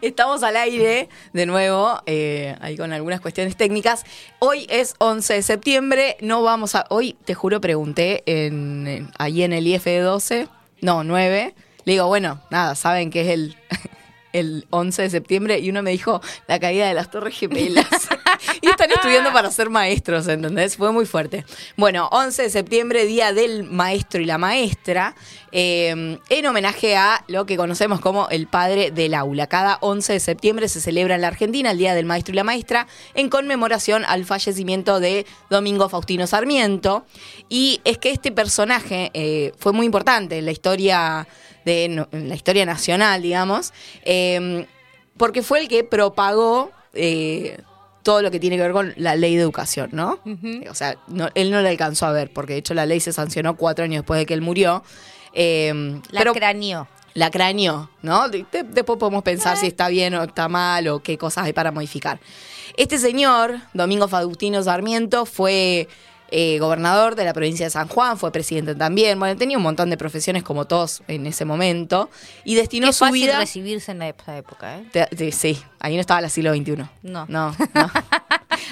estamos al aire de nuevo, eh, ahí con algunas cuestiones técnicas. Hoy es 11 de septiembre, no vamos a... Hoy, te juro, pregunté en, en- ahí en el IF12, no, 9. Le digo, bueno, nada, saben que es el, el 11 de septiembre y uno me dijo la caída de las Torres Gemelas. y están estudiando para ser maestros, ¿entendés? Fue muy fuerte. Bueno, 11 de septiembre, Día del Maestro y la Maestra, eh, en homenaje a lo que conocemos como el Padre del Aula. Cada 11 de septiembre se celebra en la Argentina el Día del Maestro y la Maestra en conmemoración al fallecimiento de Domingo Faustino Sarmiento. Y es que este personaje eh, fue muy importante en la historia de no- la historia nacional, digamos, eh, porque fue el que propagó eh, todo lo que tiene que ver con la ley de educación, ¿no? O sea, no- él no la alcanzó a ver, porque de hecho la ley se sancionó cuatro años después de que él murió. Eh, La pero- craneó. la craneó, ¿no? De- de- después podemos pensar si está bien o está mal o qué cosas hay para modificar. Este señor, Domingo Faustino Sarmiento, fue eh, gobernador de la provincia de San Juan, fue presidente también, bueno, tenía un montón de profesiones como todos en ese momento y destinó Qué su fácil vida... recibirse en esa época, ¿eh? Te- te- sí, ahí no estaba el siglo XXI. No. No, no.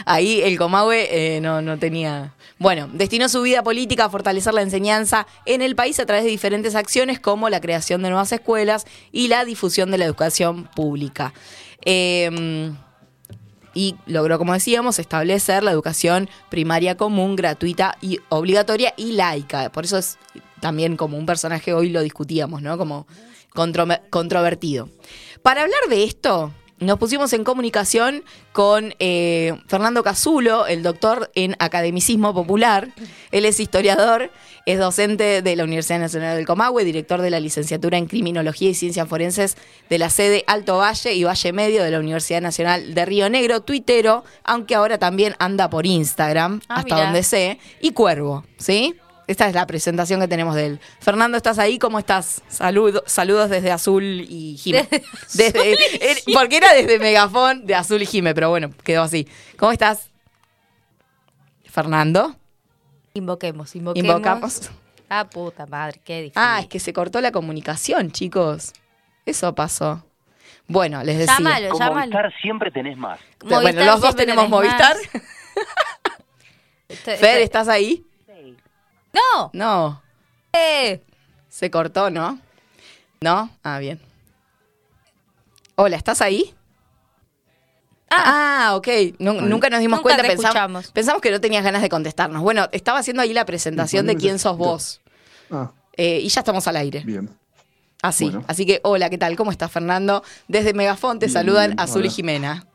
Ahí el Comahue eh, no, no tenía. Bueno, destinó su vida política a fortalecer la enseñanza en el país a través de diferentes acciones como la creación de nuevas escuelas y la difusión de la educación pública. Eh, y logró, como decíamos, establecer la educación primaria común, gratuita y obligatoria y laica. Por eso es también como un personaje, hoy lo discutíamos, ¿no? Como controvertido. Para hablar de esto, nos pusimos en comunicación con eh, Fernando Casulo, el doctor en academicismo popular. Él es historiador, es docente de la Universidad Nacional del Comahue, director de la licenciatura en Criminología y Ciencias Forenses de la sede Alto Valle y Valle Medio de la Universidad Nacional de Río Negro, tuitero, aunque ahora también anda por Instagram, Ah, hasta mirá. donde sé, y Cuervo, ¿sí? Esta es la presentación que tenemos de él. Fernando, ¿estás ahí? ¿Cómo estás? Saludo- saludos desde Azul y Jime. Desde, eh, porque era desde Megafón de Azul y Jime, pero bueno, quedó así. ¿Cómo estás? Fernando. Invoquemos, invoquemos. Invocamos. Ah, puta madre, qué difícil. Ah, es que se cortó la comunicación, chicos. Eso pasó. Bueno, les decía. Llámalo, Con llámalo. Movistar siempre tenés más. bueno, los dos tenemos Movistar. Fer, ¿estás ahí? ¡No! No. Eh. Se cortó, ¿no? ¿No? Ah, bien. Hola, ¿estás ahí? Ah, ok. Nu- nunca nos dimos Nunca cuenta. te Pensamos, escuchamos. pensamos que no tenías ganas de contestarnos. Bueno, estaba haciendo ahí la presentación de quién sos vos. Ah, Eh, y ya estamos al aire. bien. Así. Bueno. Así que, hola, ¿qué tal? ¿Cómo estás, Fernando? Desde Megafón te Bien, saludan bien, Azul y. Jimena.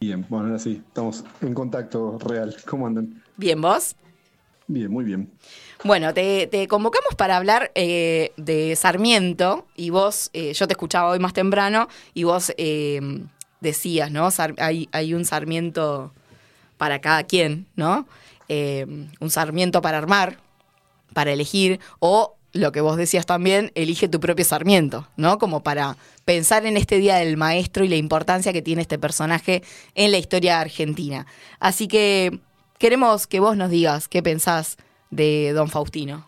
Bien, bueno, ahora sí, estamos en contacto real. ¿Cómo andan? Bien, ¿vos? Bien, muy bien. Bueno, te, convocamos para hablar eh, de Sarmiento y vos, eh, yo te escuchaba hoy más temprano y vos eh, decías, ¿no? Hay, hay un Sarmiento para cada quien, ¿no? Un Sarmiento para armar, para elegir, o lo que vos decías también, elige tu propio Sarmiento, ¿no? Como para pensar en este Día del Maestro y la importancia que tiene este personaje en la historia argentina. Así que queremos que vos nos digas qué pensás de Don Faustino.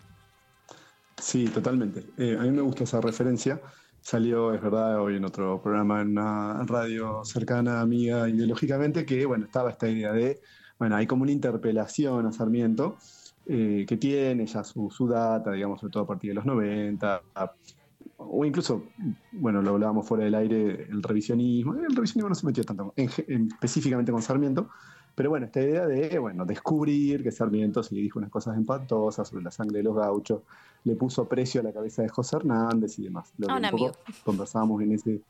Sí, totalmente. Eh, a mí me gusta esa referencia. Salió, es verdad, hoy en otro programa, en una radio cercana, amiga, ideológicamente, que, bueno, estaba esta idea de, bueno, hay como una interpelación a Sarmiento, eh, que tiene ya su, data, digamos, sobre todo a partir de los 90, o incluso, bueno, lo hablábamos fuera del aire, el revisionismo. El revisionismo no se metió tanto en- específicamente con Sarmiento, pero bueno, esta idea de, bueno, descubrir que Sarmiento sí dijo unas cosas empatosas sobre la sangre de los gauchos, le puso precio a la cabeza de José Hernández y demás. Lo que un poco conversábamos en ese...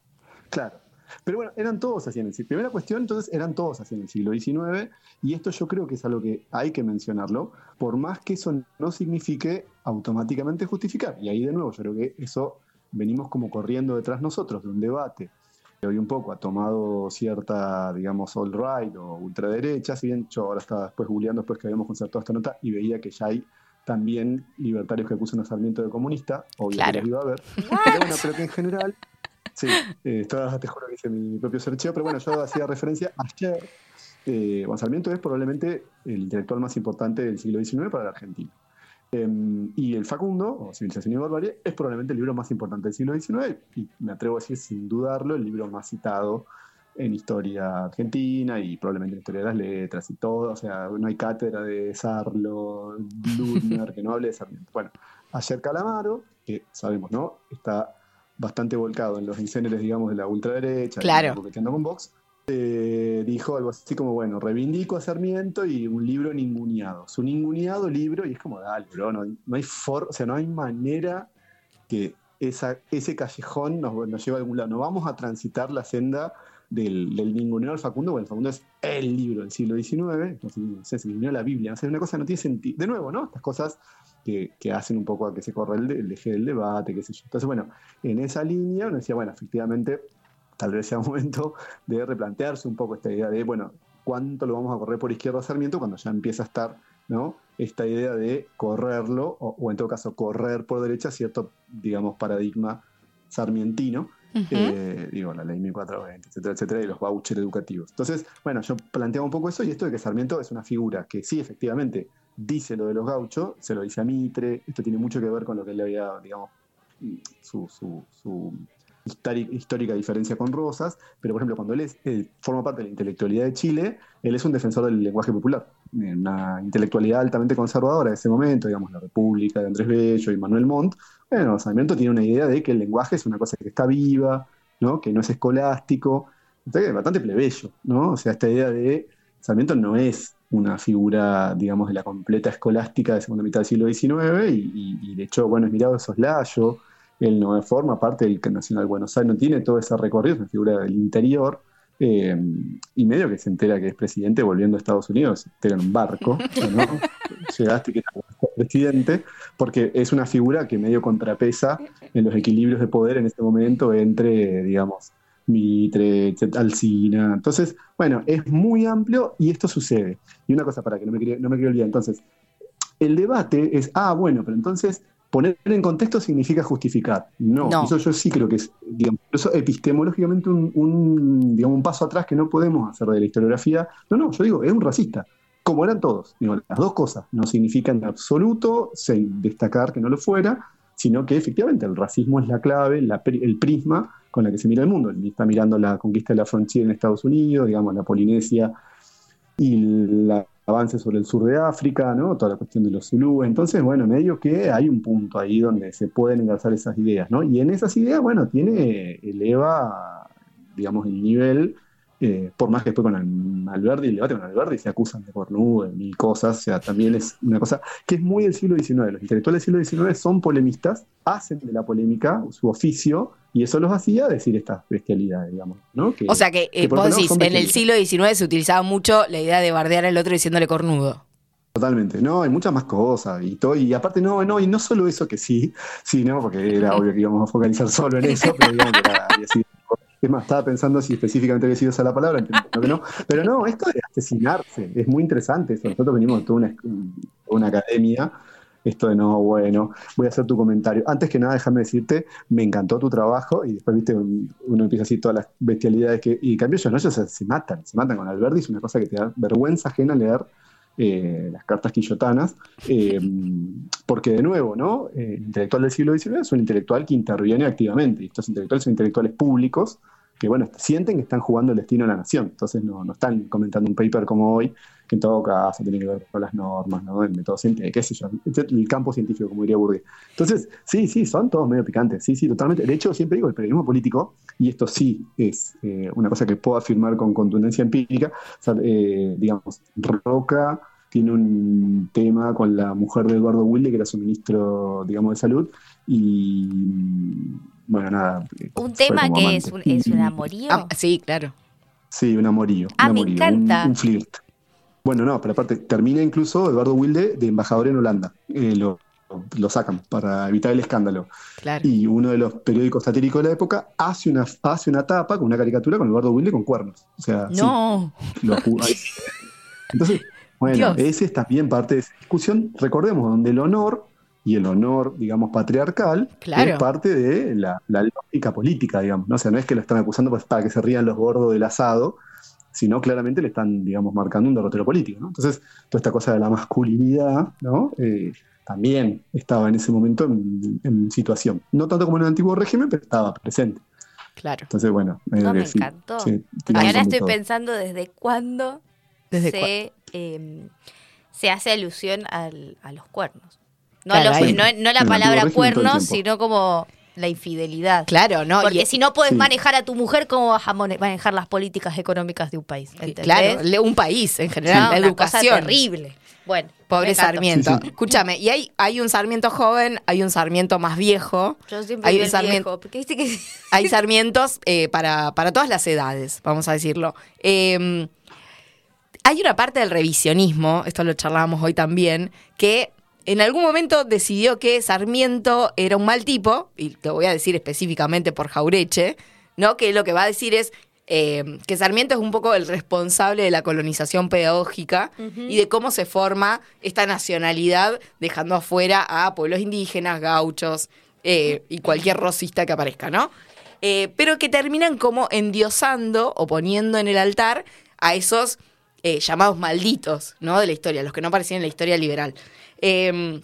Claro. Pero bueno, eran todos así en el siglo. Primera cuestión, entonces, eran todos así en el siglo XIX, y esto yo creo que es algo que hay que mencionarlo, por más que eso no signifique automáticamente justificar. Y ahí de nuevo, yo creo que eso venimos como corriendo detrás nosotros de un debate hoy un poco ha tomado cierta, digamos, all right o ultraderecha, si bien yo ahora estaba después googleando después que habíamos concertado esta nota y veía que ya hay también libertarios que acusan a Sarmiento de comunista, obvio Claro. iba a ver, pero bueno, pero que en general, sí, eh, esto te juro que hice mi propio searcheo, pero bueno, yo hacía referencia ayer, eh, Sarmiento es probablemente el intelectual más importante del siglo XIX para la Argentina. Em, y el Facundo, o Civilización y Barbarie, es probablemente el libro más importante del siglo XIX, y me atrevo a decir sin dudarlo, el libro más citado en historia argentina y probablemente en historia de las letras y todo. O sea, no hay cátedra de Sarlo, Ludner, que no hable de Sarmiento. Bueno, ayer Calamaro, que sabemos, ¿no? Está bastante volcado en los incéneres, digamos, de la ultraderecha, Claro. coqueteando con Vox, dijo algo así como, bueno, reivindico a Sarmiento y un libro ninguneado. Su ninguneado libro, y es como, dale, bro, no, no hay for, o sea, no hay manera que ese callejón nos, nos lleve a algún lado. No vamos a transitar la senda del, del ninguneo al Facundo, porque el Facundo es el libro del siglo XIX, no sé, se ninguneó la Biblia, o sea, una cosa no tiene sentido. De nuevo, ¿no? Estas cosas que, hacen un poco a que se corra el, el eje del debate, qué sé yo. Entonces, bueno, en esa línea uno decía, bueno, efectivamente, tal vez sea momento de replantearse un poco esta idea de, bueno, ¿cuánto lo vamos a correr por izquierda a Sarmiento cuando ya empieza a estar, ¿no? Esta idea de correrlo, o, o en todo caso correr por derecha cierto, digamos, paradigma sarmientino, eh, digo, la ley 1420, etcétera, etcétera, y los vouchers educativos. Entonces, bueno, yo planteaba un poco eso y esto de que Sarmiento es una figura que sí, efectivamente, dice lo de los gauchos, se lo dice a Mitre, esto tiene mucho que ver con lo que él le había, digamos, su, su, histórica diferencia con Rosas, pero por ejemplo, cuando él, es, él forma parte de la intelectualidad de Chile, él es un defensor del lenguaje popular, eh, una intelectualidad altamente conservadora de ese momento, digamos, la República de Andrés Bello y Manuel Montt. Bueno, Sarmiento tiene una idea de que el lenguaje es una cosa que está viva, ¿no? que no es escolástico, entonces es bastante plebeyo, ¿no? O sea, esta idea de Sarmiento no es una figura, digamos, de la completa escolástica de segunda mitad del siglo XIX y, y- y de hecho, bueno, es mirado de soslayo, él no forma parte del Nacional Buenos Aires, no tiene todo ese recorrido, es una figura del interior, eh, y medio que se entera que es presidente volviendo a Estados Unidos, se entera en un barco, ¿no? Llegaste que eras presidente, porque es una figura que medio contrapesa en los equilibrios de poder en este momento entre, digamos, Mitre, etc., Alsina. Entonces, bueno, es muy amplio y esto sucede. Y una cosa para que no me no me quería olvidar, entonces, el debate es, ah, bueno, pero entonces poner en contexto significa justificar. No, No. eso yo sí creo que es, digamos, eso epistemológicamente un, un, digamos, un paso atrás que no podemos hacer de la historiografía. No, no, yo digo, es un racista. Como eran todos. Digo, las dos cosas no significan en absoluto destacar que no lo fuera, sino que efectivamente el racismo es la clave, la el prisma con la que se mira el mundo. Está mirando la conquista de la frontera en Estados Unidos, digamos, la Polinesia y el avance sobre el sur de África, ¿no? Toda la cuestión de los zulúes. Entonces, bueno, medio que hay un punto ahí donde se pueden engarzar esas ideas, ¿no? Y en esas ideas, bueno, tiene, eleva, digamos, el nivel, eh, por más que después con Al- Alberti, el debate con Alberti se acusan de cornudo, de mil cosas, o sea, también es una cosa que es muy del siglo XIX. Los intelectuales del siglo XIX son polemistas, hacen de la polémica su oficio, y eso los hacía decir estas bestialidades, digamos, ¿no? Que- O sea que, eh, vos decís, en el siglo XIX se utilizaba mucho la idea de bardear al otro diciéndole cornudo. Totalmente, no, hay muchas más cosas y todo, y aparte no, no, y no solo eso que sí, sí, no, porque era obvio que íbamos a focalizar solo en eso, pero digamos que era- había sido- es más, estaba pensando si específicamente había sido esa la palabra, que no, pero no, esto de asesinarse, es muy interesante eso, nosotros venimos de toda una, una academia, esto de no, bueno, voy a hacer tu comentario. Antes que nada, déjame decirte, me encantó tu trabajo y después, viste, un- uno empieza así todas las bestialidades que, y en cambio ellos no, ellos se, matan, se matan con Alberti, es una cosa que te da vergüenza ajena leer eh, las cartas quillotanas, eh, porque de nuevo, ¿no? Eh, el intelectual del siglo XIX es un intelectual que interviene activamente, y estos intelectuales son intelectuales públicos que, bueno, sienten que están jugando el destino de la nación, entonces no, no están comentando un paper como hoy, en todo caso tiene que ver con las normas, ¿no? El método científico, qué sé yo, el campo científico, como diría Bourdieu. Entonces, sí, sí, son todos medio picantes, sí, sí, totalmente. De hecho, siempre digo, el periodismo político, y esto sí es eh, una cosa que puedo afirmar con contundencia empírica, o sea, eh, digamos, Roca tiene un tema con la mujer de Eduardo Wilde, que era su ministro, digamos, de salud, y bueno, nada. Un fue tema que es un, es un amorío. Ah, sí, claro. Sí, un amorío. Ah, un me encanta. Un, un flirt. Bueno, no, pero aparte, termina incluso Eduardo Wilde de embajador en Holanda. Eh, lo, lo sacan para evitar el escándalo. Claro. Y uno de los periódicos satíricos de la época hace una, hace una tapa con una caricatura con Eduardo Wilde con cuernos. O sea, sí, No. lo ju- ahí. Entonces, bueno, Dios. ese es también parte de esa discusión. Recordemos, donde el honor y el honor, digamos, patriarcal Claro. es parte de la, la lógica política, digamos. ¿no? O sea, no es que lo están acusando pues, para que se rían los gordos del asado, sino claramente le están, digamos, marcando un derrotero político. ¿no? Entonces, toda esta cosa de la masculinidad, ¿no? Eh, también estaba en ese momento en, en situación. No tanto como en el antiguo régimen, pero estaba presente. Claro. Entonces, bueno, No, me sí, encantó. sí, ahora estoy todo. pensando desde cuándo ¿Desde se, eh, se hace alusión al- a los cuernos. No, Claro, a los- ahí- no, la palabra cuernos, sino como la infidelidad. Claro, ¿no? Porque Y- si no puedes Sí. manejar a tu mujer, ¿cómo vas a manejar las políticas económicas de un país? ¿Entendés? Claro, un país en No, general, la una cosa educación. terrible. Bueno, Pobre. Sarmiento. Sí, sí. Escúchame, y hay, hay un Sarmiento joven, hay un Sarmiento más viejo. Yo siempre hay digo un Sarmiento, viejo, porque viste que hay sarmientos eh, para, para todas las edades, vamos a decirlo. Eh, hay una parte del revisionismo, esto lo charlábamos hoy también, que en algún momento decidió que Sarmiento era un mal tipo, y te voy a decir específicamente por Jaureche, ¿no? Que lo que va a decir es eh, que Sarmiento es un poco el responsable de la colonización pedagógica y de cómo se forma esta nacionalidad dejando afuera a pueblos indígenas, gauchos eh, y cualquier rosista que aparezca, ¿no? Eh, pero que terminan como endiosando o poniendo en el altar a esos llamados malditos, ¿no? De la historia, los que no aparecían en la historia liberal. Eh,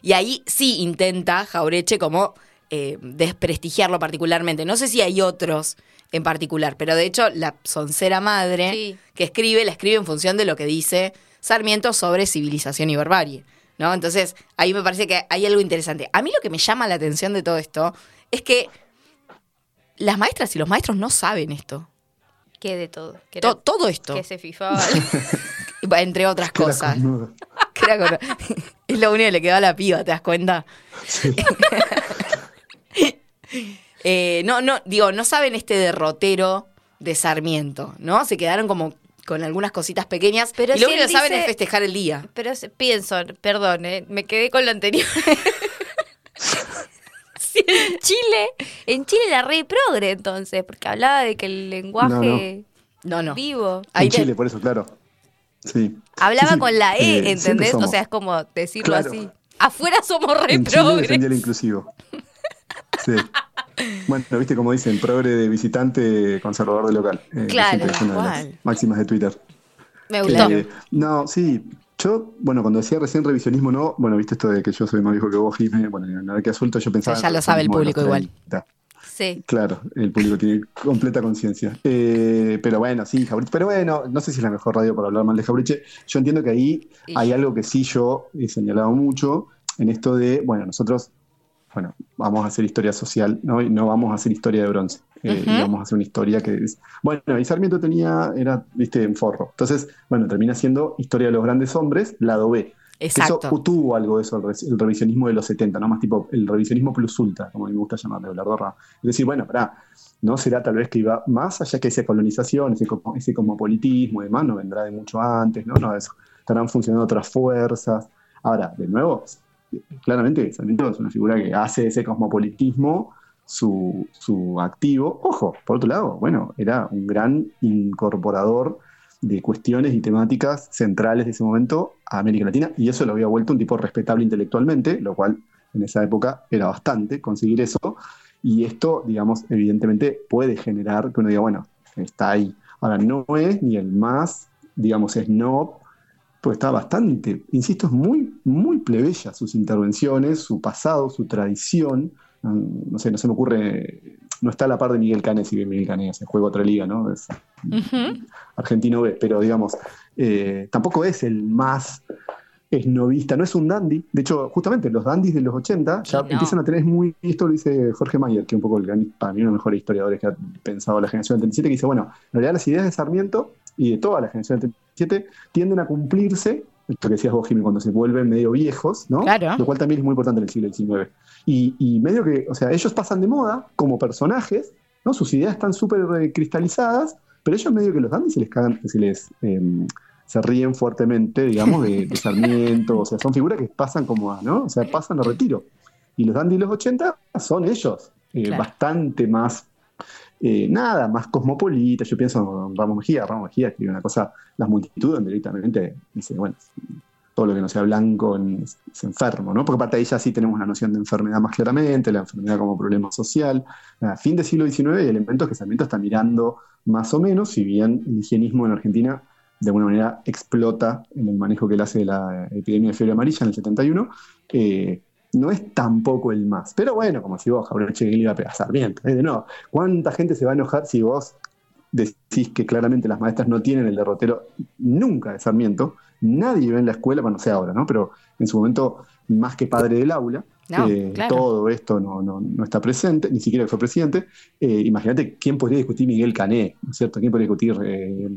y ahí sí intenta Jaureche como eh, desprestigiarlo particularmente. No sé si hay otros en particular, pero de hecho la soncera madre que escribe, la escribe en función de lo que dice Sarmiento sobre civilización y barbarie. ¿no? Entonces, ahí me parece que hay algo interesante. A mí lo que me llama la atención de todo esto es que las maestras y los maestros no saben esto. Que de todo. Que todo esto. Que se fifaba. Entre otras cosas. Que era con- es lo único que le quedó a la piba, ¿te das cuenta? Eh, no, no, digo, no saben este derrotero de Sarmiento, ¿no? Se quedaron como con algunas cositas pequeñas. Pero y lo si único que saben dice- es festejar el día. Pero pienso, perdón, eh, me quedé con lo anterior. Sí, en Chile, en Chile la re progre entonces, porque hablaba de que el lenguaje No, no. vivo. En Chile, por eso, claro. Sí. Hablaba Sí, sí. con la E, Eh, ¿entendés? O sea, es como decirlo Claro. así. Afuera somos re En progres. el inclusivo. Sí. Bueno, viste como dicen, progre de visitante, conservador de local. Eh, Claro, siempre es una de las igual. máximas de Twitter. Me gustó. Eh, no, sí. Yo, bueno, cuando decía recién revisionismo, no, bueno, viste esto de que yo soy más viejo que vos, Jimé, bueno, en la que suelto yo pensaba... ya en lo sabe el público igual. 30. Sí. Claro, el público tiene completa conciencia. Eh, pero bueno, sí, Jabriche. Pero bueno, no sé si es la mejor radio para hablar mal de Jabriche. Yo entiendo que ahí Y- hay algo que sí yo he señalado mucho en esto de, bueno, nosotros, bueno, vamos a hacer historia social, ¿no? Y no vamos a hacer historia de bronce. Eh, y vamos a hacer una historia que es. Bueno, y Sarmiento tenía, era, viste, en forro. Entonces, bueno, termina siendo historia de los grandes hombres, lado B. Exacto. Eso tuvo algo de eso, el, re- el revisionismo de los 70, ¿no? Más tipo el revisionismo plus ultra, como a mí me gusta llamarle, o la gorra. Es decir, bueno, pará, ¿no? Será tal vez que iba más allá que esa colonización, ese, ese cosmopolitismo y demás, no vendrá de mucho antes, ¿no? No, eso, estarán funcionando otras fuerzas. Ahora, de nuevo, claramente Sarmiento es una figura que hace ese cosmopolitismo su, su activo. Ojo, por otro lado, bueno, era un gran incorporador de cuestiones y temáticas centrales de ese momento a América Latina, y eso lo había vuelto un tipo respetable intelectualmente, lo cual en esa época era bastante conseguir eso, y esto, digamos, evidentemente puede generar que uno diga, bueno, está ahí. Ahora, no es ni el más, digamos, snob, pues está bastante, insisto, es muy, muy plebeya sus intervenciones, su pasado, su tradición. No sé, no se me ocurre, no está a la par de Miguel Canet, si bien Miguel Canet se juega otra liga, ¿no? Es argentino B, pero digamos, eh, tampoco es el más esnovista, no es un dandy. De hecho, justamente los dandys de los 80 ya no. empiezan a tener muy, esto lo dice Jorge Mayer, que es un poco el gran, para mí uno de los mejores historiadores que ha pensado la generación del 37, que dice, bueno, en realidad las ideas de Sarmiento y de toda la generación del 37 tienden a cumplirse, esto que decías vos, Jimmy, cuando se vuelven medio viejos, ¿no? Claro. Lo cual también es muy importante en el siglo XIX. Y, y medio que, o sea, ellos pasan de moda como personajes, ¿no? Sus ideas están súper eh, cristalizadas, pero ellos medio que los dan y se les cagan, se les em, se ríen fuertemente, digamos, de, de Sarmiento, o sea, son figuras que pasan como a, ¿no? O sea, pasan a retiro. Y los dandy de los 80 son ellos, eh, Claro. bastante más, eh, nada, más cosmopolitas. Yo pienso en Ramos Mejía, Ramos Mejía escribe una cosa, las multitudes directamente dice, bueno, todo lo que no sea blanco es enfermo, ¿no? Porque aparte ahí ya sí tenemos una noción de enfermedad más claramente, la enfermedad como problema social. A fin del siglo XIX hay elementos que Sarmiento está mirando más o menos, si bien el higienismo en Argentina de alguna manera explota en el manejo que él hace de la epidemia de fiebre amarilla en el 71, eh, no es tampoco el más. Pero bueno, como si vos, Jaureche, le iba a pegar Sarmiento. ¿eh? Nuevo, ¿cuánta gente se va a enojar si vos decís que claramente las maestras no tienen el derrotero nunca de Sarmiento? Nadie ve en la escuela, bueno, no sé ahora, ¿no? Pero en su momento, más que padre del aula, No, eh, claro. todo esto no, no- no está presente, ni siquiera fue presidente. Eh, Imagínate quién podría discutir Miguel Cané, ¿no es cierto? ¿Quién podría discutir eh,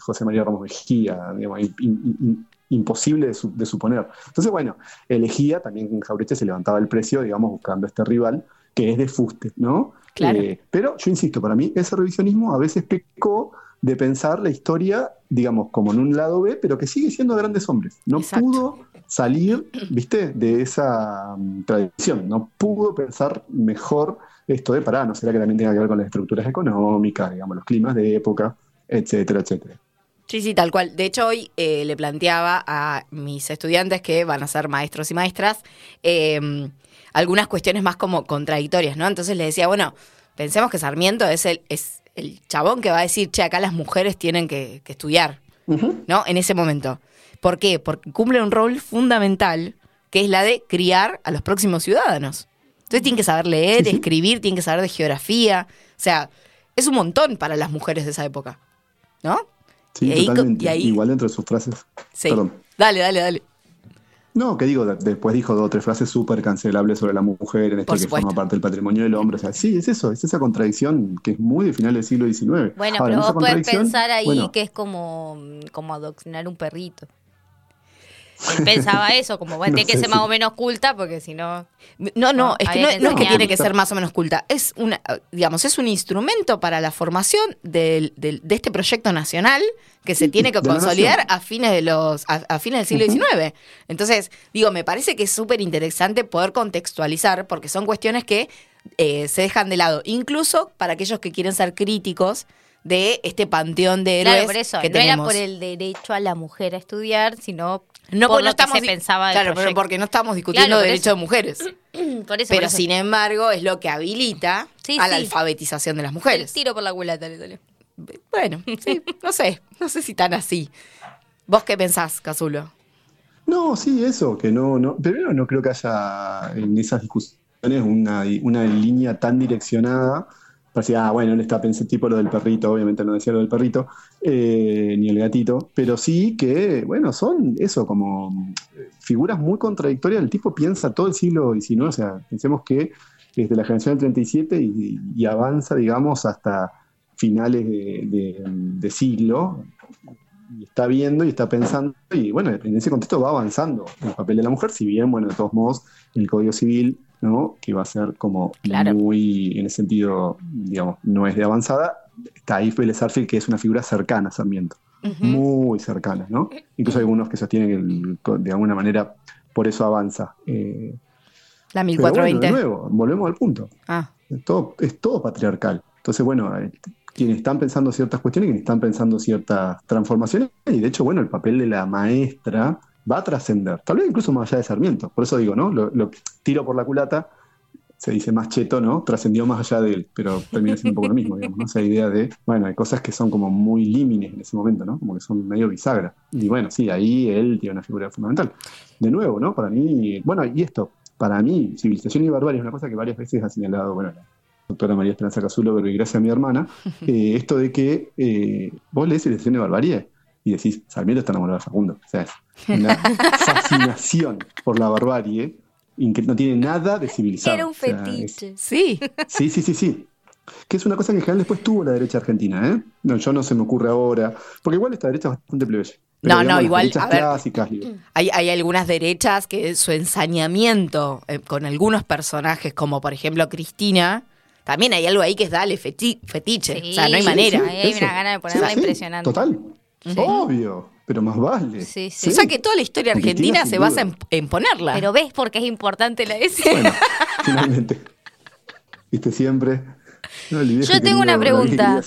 José María Ramos Mejía? Digamos, in- in- in- imposible de, su- de suponer. Entonces, bueno, elegía, también Jaureche se levantaba el precio, digamos, buscando este rival que es de fuste, ¿no? Claro. Eh, pero yo insisto, para mí ese revisionismo a veces pecó de pensar la historia, digamos, como en un lado B, pero que sigue siendo de grandes hombres. No pudo salir, viste, de esa mm, tradición. No pudo pensar mejor esto de, pará, no será que también tenga que ver con las estructuras económicas, digamos, los climas de época, etcétera, etcétera. Sí, sí, tal cual. De hecho, hoy eh, le planteaba a mis estudiantes que van a ser maestros y maestras eh, algunas cuestiones más como contradictorias, ¿no? Entonces le decía, bueno, pensemos que Sarmiento es el, es el chabón que va a decir, che, acá las mujeres tienen que, que estudiar, ¿no? En ese momento. ¿Por qué? Porque cumple un rol fundamental que es la de criar a los próximos ciudadanos. Entonces tienen que saber leer, escribir, tienen que saber de geografía. O sea, es un montón para las mujeres de esa época. ¿No? Sí, Y ahí co- totalmente. y ahí- Igual dentro de sus frases. Sí. Perdón. Dale, dale, dale. No, que digo, de- después dijo dos o tres frases súper cancelables sobre la mujer, en esto Por que supuesto. forma parte del patrimonio del hombre. O sea, sí, es eso, es esa contradicción que es muy de final del siglo XIX. Bueno, Ahora, pero vos podés pensar ahí bueno, que es como, como adoctrinar un perrito. Él pensaba eso, como bueno, No tiene que ser si- más o menos culta porque si no. No, no, es que no, no es que tiene que ser más o menos culta. Es una, digamos, es un instrumento para la formación del- del- de este proyecto nacional que se tiene que de consolidar a fines de los, a, a fines del siglo XIX. Entonces, digo, me parece que es súper interesante poder contextualizar, porque son cuestiones que eh, se dejan de lado, incluso para aquellos que quieren ser críticos de este panteón de héroes Claro, por eso. que no tenemos. era por el derecho a la mujer a estudiar, sino No, por porque no que estamos se pensaba del Claro, pero proyecto. porque no estamos discutiendo Claro, por derecho eso. de mujeres. por eso, Pero por eso. sin embargo es lo que habilita Sí, a la sí. alfabetización de las El mujeres. tiro por la culata le salió. Bueno, sí, no sé, no sé si tan así. ¿Vos qué pensás, Cazulo? No, sí, eso, que no, no. Primero no creo que haya en esas discusiones una, una línea tan direccionada. Parecía, ah, bueno, él está pensando tipo lo del perrito, obviamente no decía lo del perrito, eh, ni el gatito, pero sí que, bueno, son eso, como eh, figuras muy contradictorias. El tipo piensa todo el siglo XIX, o sea, pensemos que desde la generación del 37 y, y avanza, digamos, hasta finales de, de- de siglo, y está viendo y está pensando, y bueno, en ese contexto va avanzando el papel de la mujer, si bien, bueno, de todos modos, el Código Civil, ¿no? Que va a ser como muy, en ese sentido, digamos, no es de avanzada, está ahí Vélez Arfield, que es una figura cercana a Sarmiento, muy cercana, ¿no? Incluso hay algunos que sostienen que el- de alguna manera por eso avanza. Eh, La pero bueno, 1420. de nuevo, volvemos al punto. Ah. Es todo, es todo patriarcal. Entonces, bueno, eh, quienes están pensando ciertas cuestiones, quienes están pensando ciertas transformaciones, y de hecho, bueno, el papel de la maestra va a trascender, tal vez incluso más allá de Sarmiento. Por eso digo, ¿no? Lo, lo- tiro por la culata, se dice más cheto, ¿no? Trascendió más allá de él, pero termina siendo un poco lo mismo, digamos, ¿no? Esa idea de, bueno, hay cosas que son como muy límites en ese momento, ¿no? Como que son medio bisagra. Y bueno, sí, ahí él tiene una figura fundamental. De nuevo, ¿no? Para mí, bueno, y esto, para mí, civilización y barbarie es una cosa que varias veces ha señalado, bueno, la doctora María Esperanza Cazulo, pero y gracias a mi hermana, eh, esto de que eh, vos lees civilización y barbarie y decís, Sarmiento está enamorado de Facundo. O sea, es una fascinación por la barbarie y que no tiene nada de civilizado. Era un O sea, es- fetiche. Sí. Sí, sí, sí, sí. Que es una cosa que en general después tuvo la derecha argentina, ¿eh? No, yo no se me ocurre ahora. Porque igual esta derecha es bastante plebeya. Pero No, no, igual, derechas a ver. clásicas, digo. Hay, hay algunas derechas que su ensañamiento eh, con algunos personajes, como por ejemplo Cristina, también hay algo ahí que es dale feti- fetiche. o sea, no hay Sí, manera. sí, hay una gana de ponerla impresionante. Total. Obvio. Pero más vale. Sí, O sea que toda la historia argentina se duda. basa en, en ponerla. Pero ves por qué es importante la S. Finalmente. Viste siempre. No, Yo tengo una pregunta.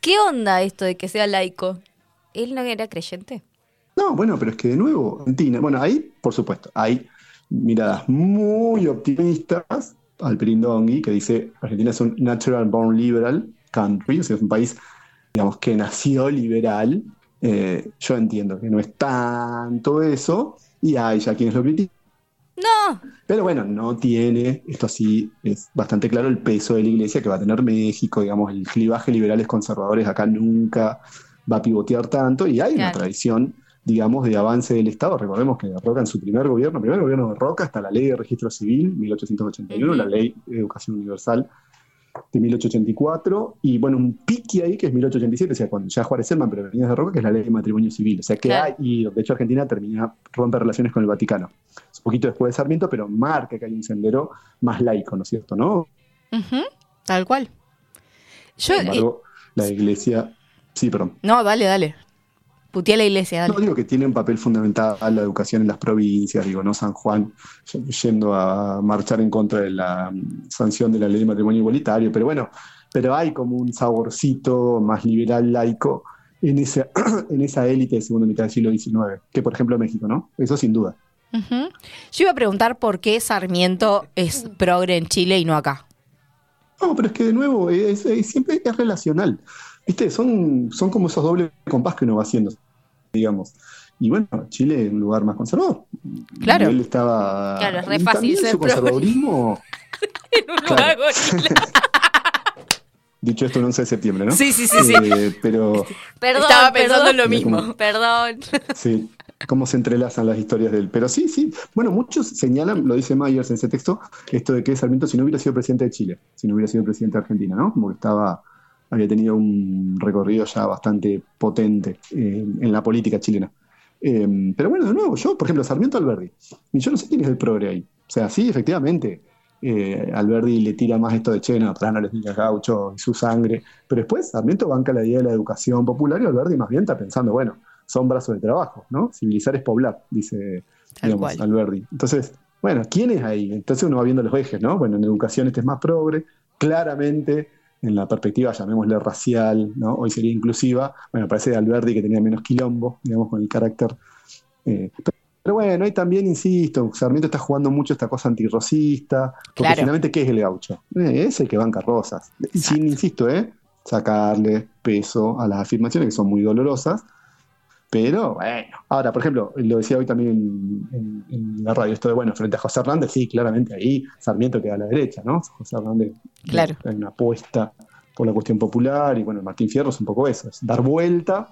¿Qué onda esto de que sea laico? ¿Él no era creyente? No, bueno, pero es que de nuevo, Argentina, bueno, ahí, por supuesto, hay miradas muy optimistas al Pirindongui, que dice Argentina es un natural born liberal country, o sea, es un país, digamos, que nació liberal. Eh, yo entiendo que no es tanto eso, y hay ya quienes lo critican. No. Pero bueno, no tiene, esto sí es bastante claro, el peso de la iglesia que va a tener México, digamos, el clivaje liberales conservadores acá nunca va a pivotear tanto, y hay una tradición, digamos, de avance del Estado. Recordemos que Roca en su primer gobierno, primer gobierno de Roca, hasta la ley de registro civil, 1881, la ley de educación universal de 1884, y bueno, un pique ahí que es 1887, o sea, cuando ya Juárez Selman, pero venía de Roca, que es la ley de matrimonio civil. O sea, que Claro. hay, y de hecho Argentina termina, rompe relaciones con el Vaticano. Es un poquito después de Sarmiento, pero marca que hay un sendero más laico, ¿no es cierto? ¿No? Tal cual. Yo, Sin embargo, la iglesia. Sí, perdón. eh, no, dale, dale. Puteé a la iglesia, dale. No digo que tiene un papel fundamental la educación en las provincias, digo, ¿no? San Juan yendo a marchar en contra de la mm, sanción de la ley de matrimonio igualitario, pero bueno, pero hay como un saborcito más liberal laico en esa, en esa élite de segunda mitad del siglo XIX, que por ejemplo México, ¿no? Eso sin duda. Yo iba a preguntar por qué Sarmiento es progre en Chile y no acá. No, pero es que de nuevo, es- es- siempre es relacional. ¿Viste? Son, son como esos dobles compás que uno va haciendo, digamos. Y bueno, Chile es un lugar más conservador. Claro. Y él estaba. Claro, es re fácil ser su conservadurismo. En un lugar. Dicho esto, el 11 de septiembre, ¿no? Sí, sí, sí, sí. Eh, Pero. Perdón, Estaba pensando perdón, en lo mismo. Como- Perdón. Sí, cómo se entrelazan las historias de él. Pero sí, sí. Bueno, muchos señalan, lo dice Myers en ese texto, esto de que Sarmiento si no hubiera sido presidente de Chile, si no hubiera sido presidente de Argentina, ¿no? Como que estaba, había tenido un recorrido ya bastante potente eh, en la política chilena. Eh, pero bueno, de nuevo, yo, por ejemplo, Sarmiento Alberdi, yo no sé quién es el progre ahí. O sea, sí, efectivamente, eh, Alberdi le tira más esto de che, no, no les digas gaucho y su sangre. Pero después Sarmiento banca la idea de la educación popular y Alberdi más bien está pensando, bueno, son brazos de trabajo, ¿no? Civilizar es poblar, dice digamos. Alberdi. Entonces, bueno, ¿quién es ahí? Entonces uno va viendo los ejes, ¿no? Bueno, en educación este es más progre, claramente en la perspectiva, llamémosle racial, ¿no? Hoy sería inclusiva, bueno, parece de Alberdi que tenía menos quilombo, digamos, con el carácter. eh, pero bueno, ahí también, insisto, Sarmiento está jugando mucho esta cosa antirrocista, porque Claro. finalmente, ¿qué es el gaucho? Eh, es el que banca rosas. Y sin, insisto, ¿eh? sacarle peso a las afirmaciones que son muy dolorosas, pero bueno. Ahora, por ejemplo, lo decía hoy también en, en- en la radio, esto de, bueno, frente a José Hernández, sí, claramente ahí Sarmiento queda a la derecha, ¿no? José Hernández Claro. hay una apuesta por la cuestión popular y bueno, Martín Fierro es un poco eso, es dar vuelta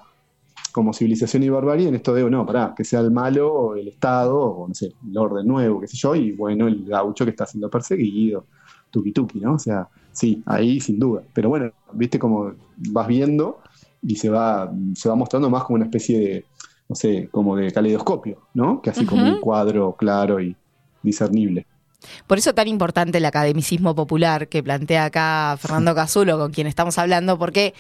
como civilización y barbarie en esto de, no, pará, que sea el malo, el Estado, o no sé, el orden nuevo, qué sé yo, y bueno, el gaucho que está siendo perseguido, tuki tuki, ¿no? O sea, sí, ahí sin duda. Pero bueno, viste como vas viendo y se va, se va mostrando más como una especie de, no sé, como de caleidoscopio, ¿no? Que así como un cuadro claro y discernible. Por eso tan importante el academicismo popular que plantea acá Fernando Casulo, con quien estamos hablando, porque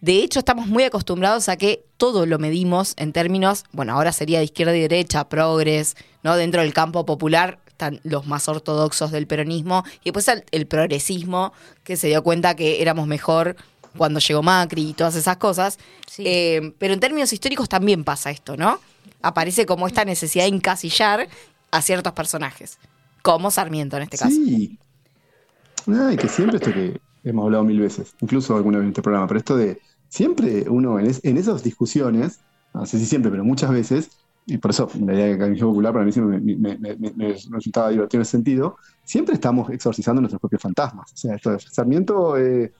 de hecho estamos muy acostumbrados a que todo lo medimos en términos, bueno, ahora sería de izquierda y derecha, progres, ¿no? Dentro del campo popular están los más ortodoxos del peronismo y después el, el progresismo que se dio cuenta que éramos mejor cuando llegó Macri y todas esas cosas. Eh, pero en términos históricos también pasa esto, ¿no? Aparece como esta necesidad de encasillar a ciertos personajes, como Sarmiento en este caso. Sí. Ay, que siempre esto que hemos hablado mil veces, incluso alguna vez en este programa, pero esto de siempre uno en, es- en esas discusiones, no sé si siempre, pero muchas veces, y por eso la idea de academicismo popular para mí siempre me, me- me- me- me resultaba divertido en ese sentido, siempre estamos exorcizando nuestros propios fantasmas. O sea, esto de Sarmiento eh,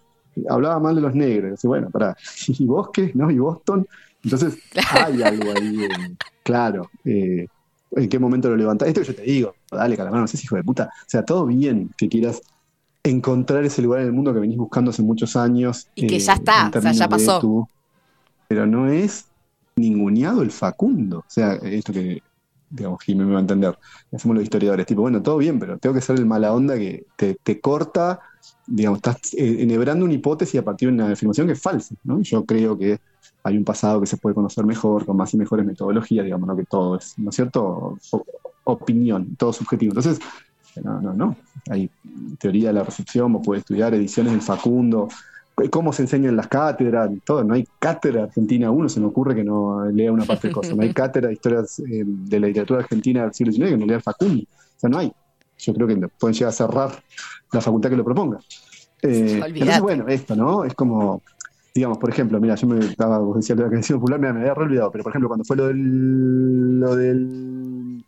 hablaba mal de los negros, y bueno, para y Bosque, ¿no? Y Boston. Entonces, hay algo ahí, eh, claro. eh, ¿En qué momento lo levantás? Esto que yo te digo, dale, calamar, no seas hijo de puta. O sea, todo bien que quieras encontrar ese lugar en el mundo que venís buscando hace muchos años. Y que eh, ya está, o sea, ya pasó. tu- pero no es ninguneado el Facundo. O sea, esto que, digamos, Jimmy me va a entender. Hacemos los historiadores, tipo, bueno, todo bien, pero tengo que ser el mala onda que te, te corta, digamos, estás eh, enhebrando una hipótesis a partir de una afirmación que es falsa, ¿no? Yo creo que hay un pasado que se puede conocer mejor, con más y mejores metodologías, digamos, no que todo es, ¿no es cierto? O- opinión, todo subjetivo. Entonces, no, no, no. Hay teoría de la recepción, vos podés estudiar ediciones del Facundo, cómo se enseña en las cátedras, todo. No hay cátedra argentina, uno se me ocurre que no lea una parte de cosas. No hay cátedra de historias eh, de la literatura argentina del siglo XIX que no lea el Facundo. O sea, no hay. Yo creo que pueden llegar a cerrar la facultad que lo proponga. Eh, entonces, bueno, esto, ¿no? Es como, digamos, por ejemplo, mira, yo me estaba, vos decías lo de la academia popular, me había re olvidado, pero por ejemplo, cuando fue lo del, lo del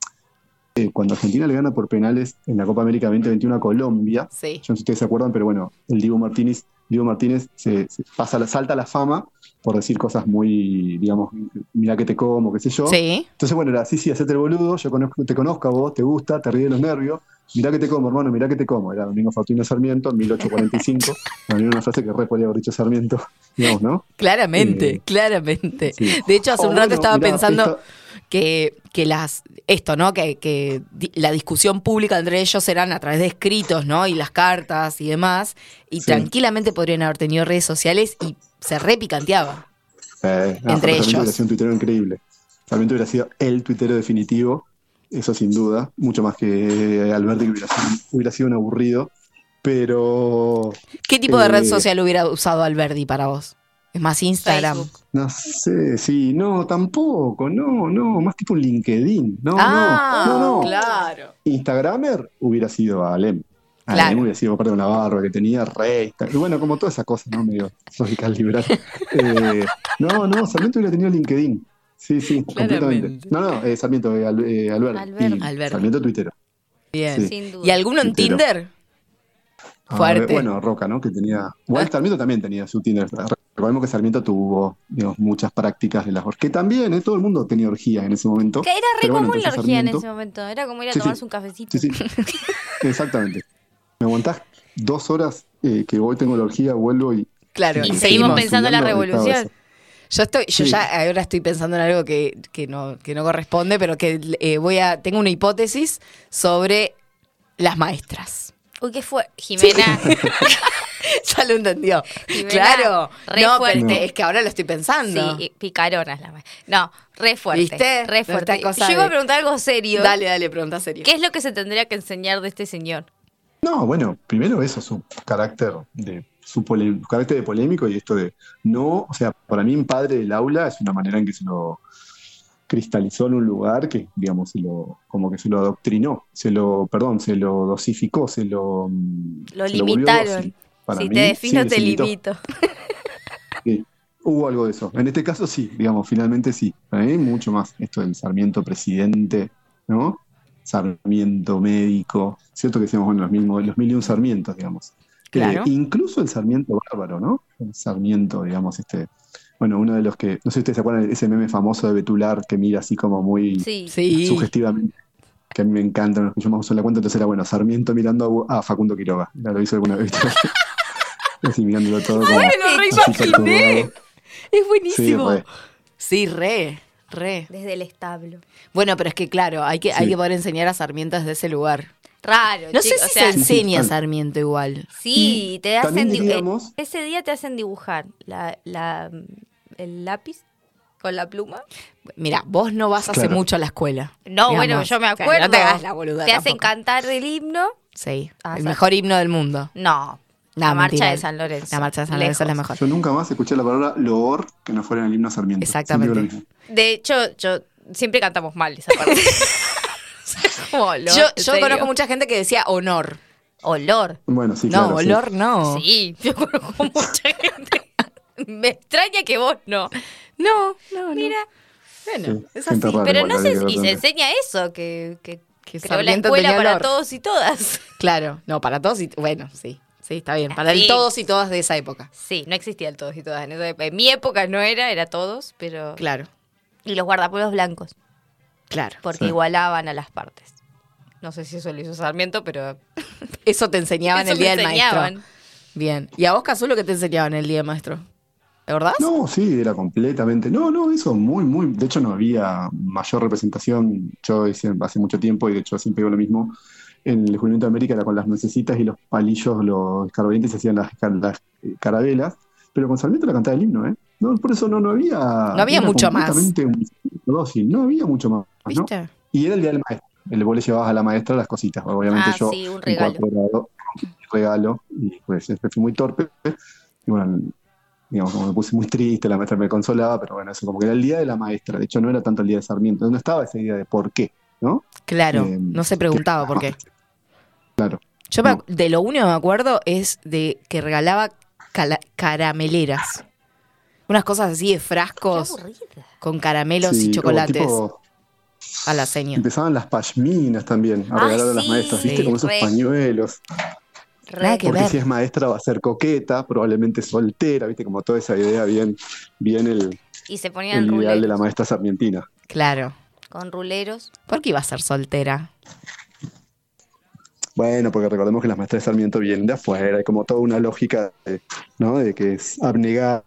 eh, cuando Argentina le gana por penales en la Copa América 2021 a Colombia, Sí. yo no sé si ustedes se acuerdan, pero bueno, el Diego Martínez, Diego Martínez se, se pasa salta a la fama por decir cosas muy, digamos, mira que te como, qué sé yo. Sí. Entonces, bueno, era, sí, sí, hacete el boludo, yo conozco, te conozco a vos, te gusta, te ríe de los nervios, mirá que te como, hermano, mirá que te como. Era Domingo Faustino Sarmiento, en 1845, también una frase que re podría haber dicho Sarmiento, digamos, ¿no? Claramente, Eh, claramente. sí. De hecho, hace un rato bueno, estaba mirá, pensando esto- que, que las esto, ¿no? Que, que di- la discusión pública entre ellos eran a través de escritos, ¿no? Y las cartas y demás. Y Sí. tranquilamente podrían haber tenido redes sociales y se repicanteaba. Eh, no, Entre ellos. hubiera sido un tuitero increíble. Sarmiento hubiera sido el tuitero definitivo, eso sin duda, mucho más que Alberti, que hubiera sido, hubiera sido un aburrido. Pero. ¿Qué tipo de red eh, social hubiera usado Alberdi para vos? Es más Instagram. No sé, sí, no, tampoco, no, no, más tipo un LinkedIn. No, ah, no, no, no. claro. Instagramer hubiera sido Alem. Alem Claro. hubiera sido parte de una barba que tenía re. Insta- Y bueno, como toda esa cosa, ¿no? Medio radical liberal. Eh, no, no, Sarmiento hubiera tenido LinkedIn. Sí, sí, completamente. No, no, eh, Sarmiento, eh, Al- eh, Alberto. Alberto. Y Alberto. Sarmiento tuitero. Bien. Sí. Sin duda. ¿Y alguno en. Tinder? Ah, Fuerte. bueno, Roca, ¿no? Que tenía. Igual Sarmiento también tenía su Tinder. Recordemos que Sarmiento tuvo, digamos, muchas prácticas de las orgías. Que también, ¿eh? todo el mundo tenía orgías en ese momento. Que era re bueno, común la orgía en ese momento. Era como ir a Sí, sí. tomarse un cafecito. Sí, sí. Exactamente. Me aguantás dos horas eh, que hoy tengo la orgía, vuelvo y. Claro, Y y seguimos pensando en la revolución. Yo estoy, yo Sí. ya ahora estoy pensando en algo que, que no, que no corresponde, pero que eh, voy a, tengo una hipótesis sobre las maestras. Uy, ¿qué fue? Jimena. ya lo entendió. Jimena, claro. re no, fuerte. pero es que ahora lo estoy pensando. Sí, picaronas la. No, re fuerte. ¿Viste? Re fuerte. cosa Yo iba a preguntar algo serio. Dale, dale, pregunta seria. ¿Qué es lo que se tendría que enseñar de este señor? No, bueno, primero eso, su carácter de su, carácter de polémico y esto de no, o sea, para mí un padre del aula es una manera en que se lo cristalizó en un lugar que, digamos, se lo, como que se lo adoctrinó, se lo, perdón, se lo dosificó, se lo, mm, Lo se limitaron. Para si mí, te defino, sí, te limito. Sí, hubo algo de eso. En este caso sí, digamos, finalmente sí. Para mí mucho más esto del Sarmiento presidente, ¿no? Sarmiento médico. Cierto que decíamos, bueno, los mismos, los mil y un Sarmientos, digamos. Claro. Eh, incluso el Sarmiento bárbaro, ¿no? El Sarmiento, digamos, este. Bueno, uno de los que, no sé si ustedes se acuerdan de ese meme famoso de Betular que mira así como muy Sí. Sí. sugestivamente, que a mí me encanta, nos yo más uso la cuenta, entonces era bueno, Sarmiento mirando a, a Facundo Quiroga. Ya lo hizo alguna vez. así mirándolo todo como. Es buenísimo. Sí, re. Sí, re, re. Desde el establo. Bueno, pero es que claro, hay que, hay que poder enseñar a Sarmiento desde ese lugar. Raro. No sé si o sea, se enseña a sí. Sarmiento igual. Sí, te hacen diríamos- eh, ese día te hacen dibujar la, la, el lápiz con la pluma. Mira, vos no vas hace mucho a la escuela. No, Digamos. bueno, yo me acuerdo. no te hagas la boluda. Te hacen cantar el himno. Sí, Ah, el mejor himno del mundo. No, No, la marcha mentira. de San Lorenzo. La marcha de San Lorenzo es la mejor. Yo nunca más escuché la palabra loor que no fuera en el himno Sarmiento. Exactamente. De hecho, yo siempre cantamos mal esa parte. Como olor, Yo, conozco mucha gente que decía honor. Olor. Bueno, sí, no, claro. sí. olor no. Sí, yo conozco mucha gente. Me extraña que vos no. No, no, no. Mira, Bueno, Sí, es así. rara pero no ver y se enseña eso, que, que, Que creó la escuela para olor. todos y todas. Claro, no, para todos y bueno, sí. Sí, está bien. Para Sí. el todos y todas de esa época. Sí, no existía el todos y todas. En, esa época. En mi época no era, era todos, pero... Claro, Y los guardapueblos blancos, claro. porque Sí. igualaban a las partes. No sé si eso lo hizo Sarmiento, pero Eso te enseñaban eso el día me del enseñaban. maestro. Bien. ¿Y a vos, Cazulo, qué te enseñaban el día del maestro? ¿De verdad? No, sí, era completamente. No, no, eso muy, muy. De hecho, no había mayor representación. Yo hice hace mucho tiempo, y de hecho siempre digo lo mismo. En el descubrimiento de América era con las nuecesitas y los palillos, los escarbadientes se hacían las, car- las, carabelas, pero con Sarmiento la cantaba el himno, ¿eh? No, por eso no, no había. No había mucho más. un no había mucho más. ¿no? ¿Viste? Y era el día del maestro. El vos le llevabas a la maestra las cositas. Obviamente Ah, yo, sí, un regalo. regalo, y pues siempre fui muy torpe. Y bueno, digamos, como me puse muy triste, la maestra me consolaba, pero bueno, eso como que era el día de la maestra. De hecho, no era tanto el día de Sarmiento, no estaba ese día de por qué, ¿no? Claro, Eh, no se preguntaba por qué. Claro. Yo No. de lo único que me acuerdo es de que regalaba carameleras. Unas cosas así de frascos con caramelos Sí, y chocolates tipo, a la seña. empezaban las pashminas también a Ah, regalar a las sí, maestras, ¿viste? Como esos re. pañuelos. Que Porque ver. si es maestra va a ser coqueta, probablemente soltera, ¿viste? Como toda esa idea bien, bien el, Y se ponían el ideal de la maestra sarmientina. Claro. Con ruleros. ¿Por qué iba a ser soltera? Bueno, porque recordemos que las maestras de Sarmiento vienen de afuera, hay como toda una lógica, de, ¿no? De que es abnegar,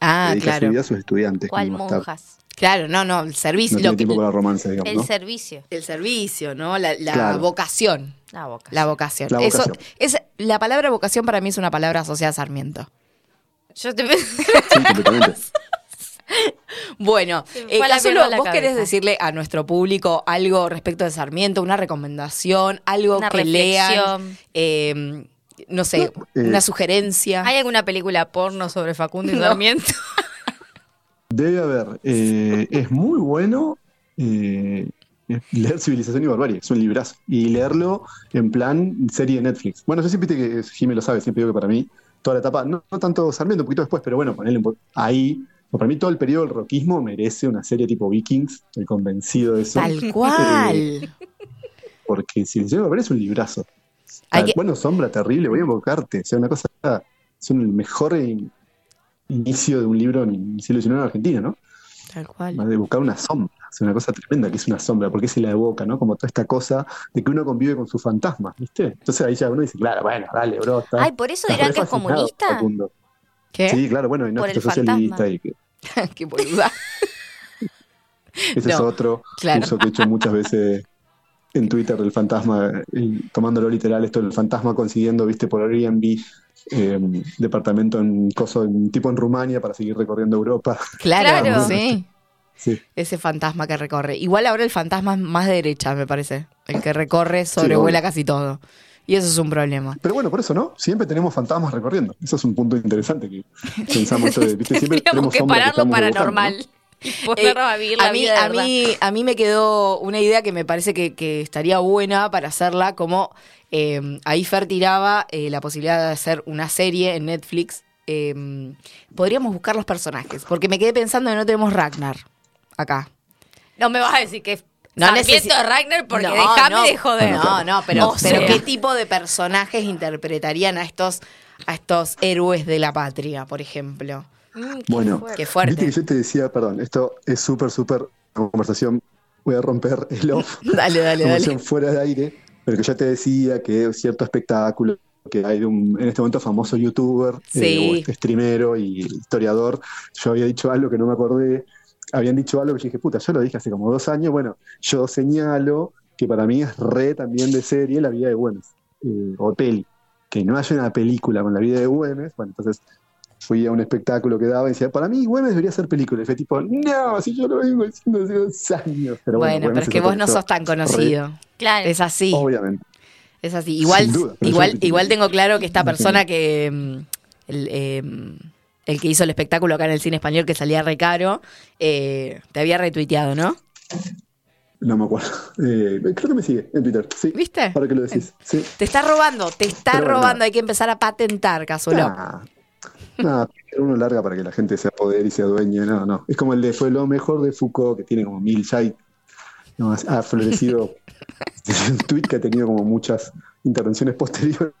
Ah, dedica su claro. vida a sus estudiantes. ¿Cuál monjas? Claro, no, no, el servicio. no lo tiene que- tiempo para romance, digamos, El ¿no? servicio. el servicio, ¿no? La, la Claro. vocación. La boca. La vocación. La Eso, vocación. es, la palabra vocación para mí es una palabra asociada a Sarmiento. Yo te Sí, completamente. Bueno, eh, Cazulo, ¿vos querés decirle a nuestro público algo respecto de Sarmiento, una recomendación, algo Una que lean, reflexión. eh, no sé, eh, una sugerencia? ¿Hay alguna película porno sobre Facundo y Sarmiento? Debe haber. eh, es muy bueno eh, leer Civilización y Barbarie, es un librazo. Y leerlo en plan serie de Netflix. Bueno, yo siempre que Jimmy lo sabe, siempre digo que para mí, toda la etapa, no, no tanto Sarmiento, un poquito después, pero bueno, ponerle un po- ahí para mí todo el periodo del rockismo merece una serie tipo Vikings, estoy convencido de eso. Tal Eh, cual. porque si el señor Barbarella es un librazo. Hay Ah, que- Bueno, sombra, terrible, voy a invocarte. O sea, una cosa, es el mejor in- inicio de un libro en el siglo XIX en Argentina, ¿no? Tal cual. de buscar una sombra. Es una cosa tremenda que es una sombra, porque se la evoca, ¿no? Como toda esta cosa de que uno convive con sus fantasmas, ¿viste? Entonces ahí ya uno dice, claro, bueno, dale, bro. está- Ay, ¿por eso dirán que es comunista? Sí, claro, bueno, y no es socialista fantasma. y que Qué boluda. ese es otro claro. uso que he hecho muchas veces en Twitter del fantasma, y tomándolo literal, esto del fantasma consiguiendo, viste, por Airbnb, eh, departamento en coso, en, tipo en Rumania para seguir recorriendo Europa. Claro, Claro. sí. Sí. Ese fantasma que recorre. Igual ahora el fantasma es más de derecha, me parece. El que recorre sobrevuela casi todo. Y eso es un problema. Pero bueno, por eso, ¿no? Siempre tenemos fantasmas recorriendo. Eso es un punto interesante que pensamos ¿viste? Siempre tenemos que sombras parar lo estamos paranormal. dibujando, Y ponernos a vivir la Eh, a mí, vida a mí, a mí me quedó una idea que me parece que, que estaría buena para hacerla, como eh, ahí Fer tiraba eh, la posibilidad de hacer una serie en Netflix. eh, podríamos buscar los personajes, porque me quedé pensando que no tenemos Ragnar acá. No me vas a decir que es No Sarmiento de Ragnar porque No, déjame no. de joder. No, no, pero, O pero sea. ¿qué tipo de personajes interpretarían a estos, a estos héroes de la patria, por ejemplo? Bueno, Qué fuerte. Viste que yo te decía, perdón, esto es súper, súper conversación. Voy a romper el off. Dale, dale, conversación dale. fuera de aire, pero que ya te decía que cierto espectáculo que hay de un, en este momento famoso youtuber, Sí. eh, o streamero y historiador, yo había dicho algo que no me acordé, habían dicho algo que yo dije, puta, yo lo dije hace como dos años, bueno, yo señalo que para mí es re también de serie la vida de Güemes, eh, o peli, que no haya una película con la vida de Güemes, bueno, entonces fui a un espectáculo que daba y decía, para mí Güemes debería ser película, y fue tipo, no, si yo lo vengo diciendo hace dos años, pero bueno, Bueno, pero es que vos no sos tan conocido. Claro. Es así. Obviamente. Es así. Igual, duda, igual, igual tengo claro que esta persona que mm, el, eh, el que hizo el espectáculo acá en el cine español que salía re caro, eh, te había retuiteado, ¿no? No me acuerdo. Eh, creo que me sigue en Twitter. Sí. ¿Viste? Ahora que lo decís. Sí. Te está robando, te está Pero robando, hay que empezar a patentar, Cazulo. Nah, Nada, uno larga para que la gente sea poder y sea dueña. No, no. Es como el de fue lo mejor de Foucault, que tiene como mil ya y- no, ha florecido. Es un tweet que ha tenido como muchas intervenciones posteriores.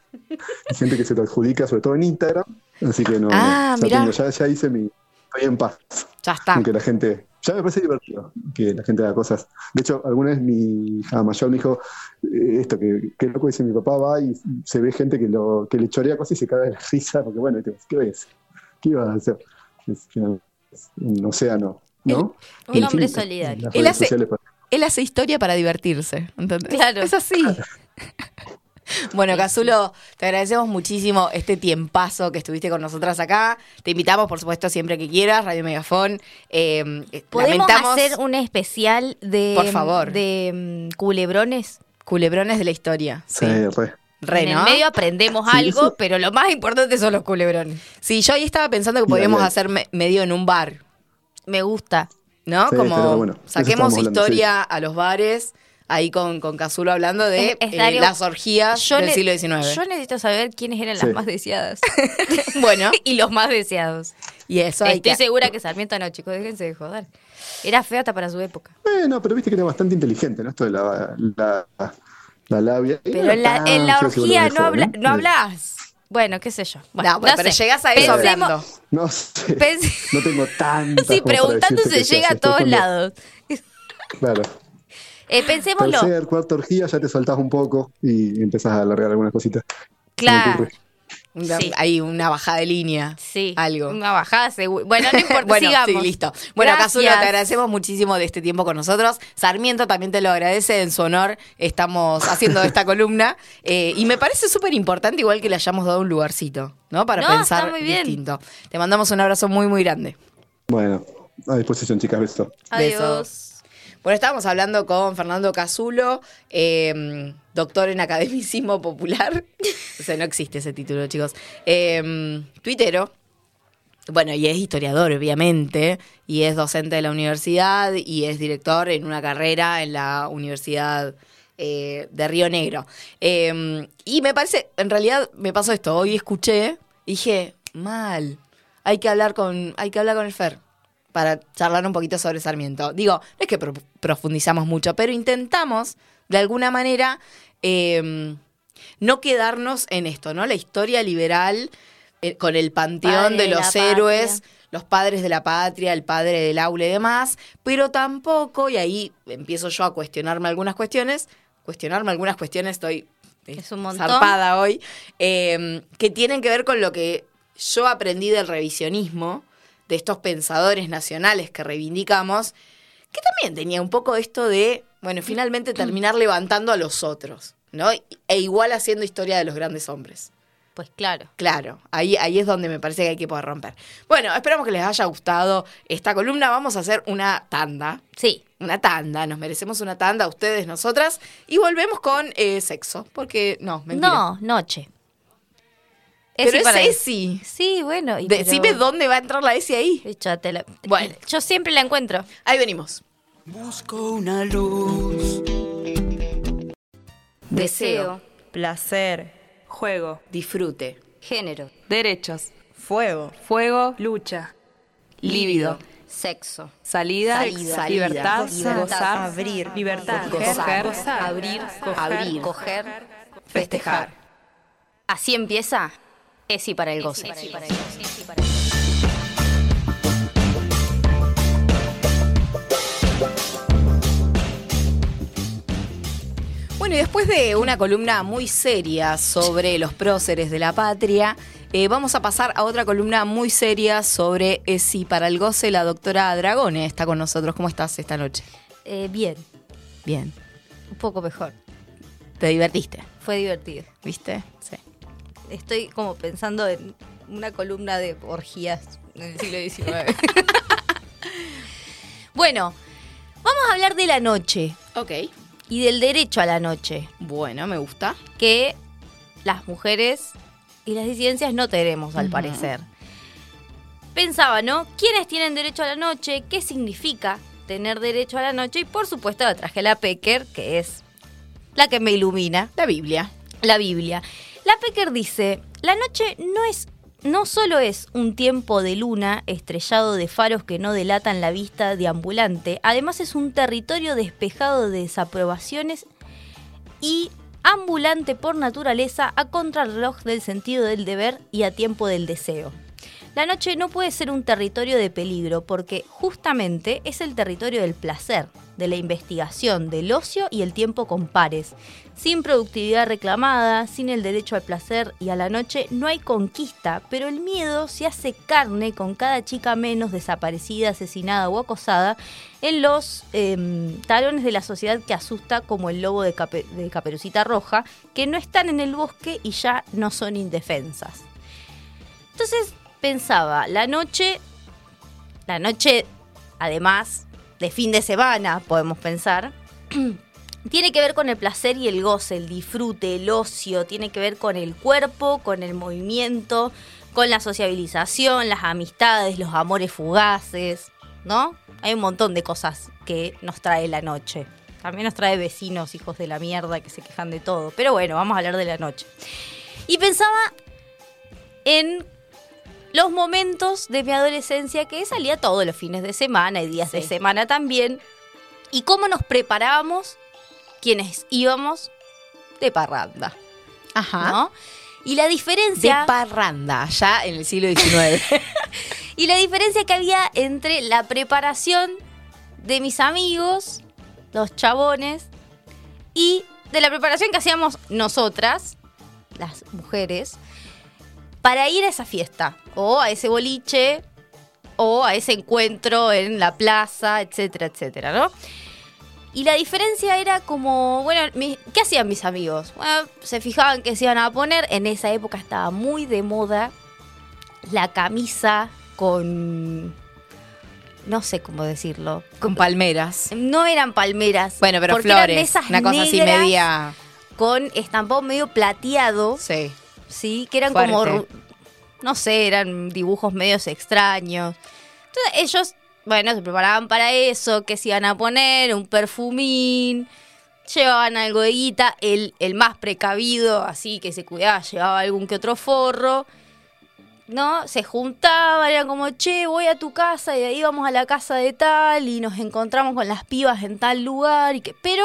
Y gente que se lo adjudica, sobre todo en Instagram. Así que no. Ah, ya, tengo- ya, ya hice mi. Estoy en paz. Ya está. Aunque la gente. Ya me parece divertido que la gente haga cosas. De hecho, alguna vez mi hija mayor me dijo eh, esto, que, que loco dice mi papá va y se ve gente que, lo, que le chorea cosas y se cae de la risa, porque bueno, ¿qué ves? ¿Qué ibas a hacer? Es, es un océano, ¿no? Un En hombre solidario. las Él redes hace- Él hace historia para divertirse. ¿entendés? Claro. Es así. Bueno, Cazulo, te agradecemos muchísimo este tiempazo que estuviste con nosotras acá. Te invitamos, por supuesto, siempre que quieras, Radio Megafón. Eh, eh, ¿Podemos lamentamos- hacer un especial de, Por favor. de mm, culebrones? culebrones de la historia. Sí. Sí, re. Re, en ¿no? el medio aprendemos Sí, algo, eso- pero lo más importante son los culebrones. Sí, yo ahí estaba pensando que podíamos hacer me- medio en un bar, Me gusta. ¿no? Sí, Como estaría bueno. Eso saquemos estábamos hablando, historia a los bares, ahí con, con Cazulo hablando de Es- es eh, las orgías Yo del siglo XIX. Yo necesito saber quiénes eran Sí. las más deseadas. Bueno, y los más deseados. y eso hay Estoy que... segura que Sarmiento no, chicos, déjense de joder. Era feo hasta para su época. Bueno, pero viste que era bastante inteligente, ¿no? Esto de la, la, la labia. Pero en la, tan en la feo seguro orgía no, habla, ¿eh? no hablas. Bueno, qué sé yo. Bueno, No, bueno, pero sé. llegás a eso Pensemos- hablando. No sé. No tengo tanto. Sí, preguntando se llega a todos lados. Claro. Eh, pensémoslo. Tercer, cuarta orgía, ya te soltás un poco y empezás a alargar algunas cositas. Claro. Sí. Hay una bajada de línea. Sí. Algo. Una bajada seguro. Bueno, no importa, bueno, sigamos. sí, listo. Bueno. Cazulo, te agradecemos muchísimo de este tiempo con nosotros. Sarmiento también te lo agradece. En su honor estamos haciendo esta columna. Eh, y me parece súper importante, igual que le hayamos dado un lugarcito, ¿no? Para No, pensar está muy bien. distinto. Te mandamos un abrazo muy, muy grande. Bueno, a disposición, chicas, beso. Adiós. Besos. Bueno, estábamos hablando con Fernando Cazulo, eh, doctor en academicismo popular. o sea, no existe ese título, chicos. Eh, tuitero. Bueno, y es historiador, obviamente, y es docente de la universidad y es director en una carrera en la Universidad eh, de Río Negro. Eh, y me parece, en realidad me pasó esto, hoy escuché, dije, mal, hay que hablar con, hay que hablar con el Fer. Para charlar un poquito sobre Sarmiento. Digo, no es que pro- profundizamos mucho, pero intentamos, de alguna manera, eh, no quedarnos en esto, ¿no? La historia liberal eh, con el panteón Padre de los héroes, patria. los padres de la patria, el padre del aula y demás, pero tampoco, y ahí empiezo yo a cuestionarme algunas cuestiones, cuestionarme algunas cuestiones, estoy eh, Es un montón. zarpada hoy, eh, que tienen que ver con lo que yo aprendí del revisionismo, de estos pensadores nacionales que reivindicamos, que también tenía un poco esto de, bueno, finalmente terminar levantando a los otros, ¿no? E igual haciendo historia de los grandes hombres. Pues claro. Claro, ahí, ahí es donde me parece que hay que poder romper. Bueno, esperamos que les haya gustado esta columna. Vamos a hacer una tanda. Sí. Una tanda, nos merecemos una tanda, ustedes, nosotras. Y volvemos con eh, sexo, porque no, mentira. No, noche. Pero Esi es Esi. Sí, bueno. y Decime pero- dónde va a entrar la S ahí. Te la- Bueno. Yo siempre la encuentro. Ahí venimos. Busco una luz. Deseo. Placer. Juego. Disfrute. Género. Derechos. Fuego. Fuego. Lucha. Líbido. Sexo. Salida. Salida. Libertad. Libertad. Gozar. Abrir. Libertad. Gozar. Coger. Abrir. Coger. Abrir. Coger. Festejar. Así empieza. Esi para el goce. Bueno, y después de una columna muy seria sobre los próceres de la patria, eh, vamos a pasar a otra columna muy seria sobre ESI para el goce. La doctora Dragone está con nosotros. ¿Cómo estás esta noche? Eh, bien, Bien. un poco mejor. ¿Te divertiste? Fue divertido. ¿Viste? Sí. Estoy como pensando en una columna de orgías en el siglo XIX. bueno, vamos a hablar de la noche. Ok. Y del derecho a la noche. Bueno, me gusta. Que las mujeres y las disidencias no tenemos, al parecer. Pensaba, ¿no? ¿Quiénes tienen derecho a la noche? ¿Qué significa tener derecho a la noche? Y por supuesto la traje a la Pecker, que es la que me ilumina. La Biblia. La Biblia. La Pecker dice, la noche no es no solo es un tiempo de luna estrellado de faros que no delatan la vista de ambulante, además es un territorio despejado de desaprobaciones y ambulante por naturaleza a contrarreloj del sentido del deber y a tiempo del deseo. La noche no puede ser un territorio de peligro porque justamente es el territorio del placer, de la investigación, del ocio y el tiempo con pares. Sin productividad reclamada, sin el derecho al placer y a la noche no hay conquista, pero el miedo se hace carne con cada chica menos desaparecida, asesinada o acosada en los em, talones de la sociedad que asusta como el lobo de, de Caperucita Roja, que no están en el bosque y ya no son indefensas. Entonces pensaba, la noche, la noche, además de fin de semana, podemos pensar, tiene que ver con el placer y el goce, el disfrute, el ocio, tiene que ver con el cuerpo, con el movimiento, con la sociabilización, las amistades, los amores fugaces, ¿no? Hay un montón de cosas que nos trae la noche. También nos trae vecinos, hijos de la mierda, que se quejan de todo. Pero bueno, vamos a hablar de la noche. Y pensaba en los momentos de mi adolescencia que salía todos los fines de semana y días de semana también. Y cómo nos preparábamos quienes íbamos de parranda. Ajá. ¿no? Y la diferencia. De parranda, ya en el siglo XIX. Y la diferencia que había entre la preparación de mis amigos, los chabones, y de la preparación que hacíamos nosotras, las mujeres, para ir a esa fiesta, o a ese boliche, o a ese encuentro en la plaza, etcétera, etcétera, ¿no? Y la diferencia era como, bueno, ¿qué hacían mis amigos? Bueno, se fijaban que se iban a poner, en esa época estaba muy de moda la camisa con, no sé cómo decirlo, Con palmeras. no eran palmeras. Bueno, pero porque eran de flores. esas Una cosa así media. Con estampado medio plateado. Sí. Sí, que eran Fuerte. como. No sé, eran dibujos medios extraños. Entonces ellos, bueno, se preparaban para eso, que se iban a poner, un perfumín. Llevaban algo de guita. El, el más precavido, así que se cuidaba, llevaba algún que otro forro. ¿no? Se juntaban, eran como, che, voy a tu casa y de ahí vamos a la casa de tal y nos encontramos con las pibas en tal lugar. Y que, pero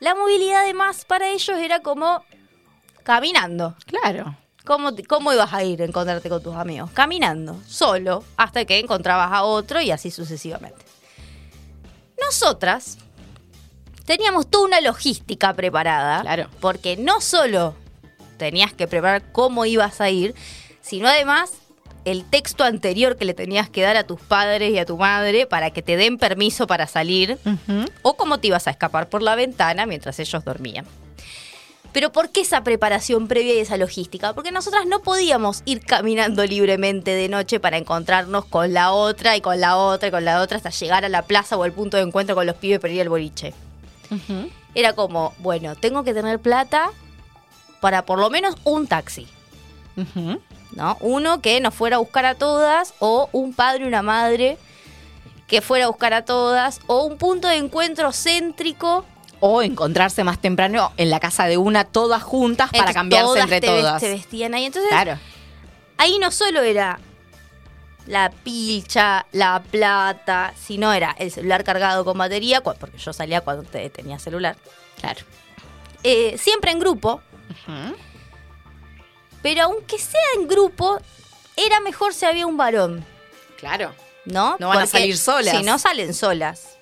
la movilidad además para ellos era como caminando. Claro. ¿Cómo, ¿Cómo ibas a ir a encontrarte con tus amigos? Caminando, solo, hasta que encontrabas a otro y así sucesivamente. Nosotras teníamos toda una logística preparada. Claro. Porque no solo tenías que preparar cómo ibas a ir, sino además el texto anterior que le tenías que dar a tus padres y a tu madre para que te den permiso para salir o cómo te ibas a escapar por la ventana mientras ellos dormían. Pero ¿por qué esa preparación previa y esa logística? Porque nosotras no podíamos ir caminando libremente de noche para encontrarnos con la otra y con la otra y con la otra hasta llegar a la plaza o al punto de encuentro con los pibes para ir al boliche. Era como, bueno, tengo que tener plata para por lo menos un taxi. ¿No? Uno que nos fuera a buscar a todas, o un padre y una madre que fuera a buscar a todas, o un punto de encuentro céntrico. O encontrarse más temprano en la casa de una, todas juntas, para cambiarse todas entre te todas. Se vestían ahí. Entonces, Claro. ahí no solo era la pilcha, la plata, sino era el celular cargado con batería, porque yo salía cuando te- tenía celular. Claro. Eh, siempre en grupo. Pero aunque sea en grupo, era mejor si había un varón. Claro. ¿No? No van a salir solas. Si no salen solas.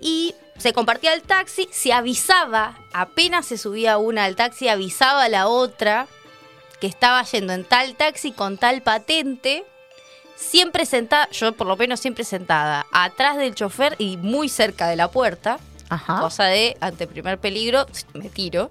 Y se compartía el taxi, se avisaba, apenas se subía una al taxi, avisaba a la otra que estaba yendo en tal taxi con tal patente, siempre sentada, yo por lo menos siempre sentada, atrás del chofer y muy cerca de la puerta, cosa de, ante primer peligro, me tiro.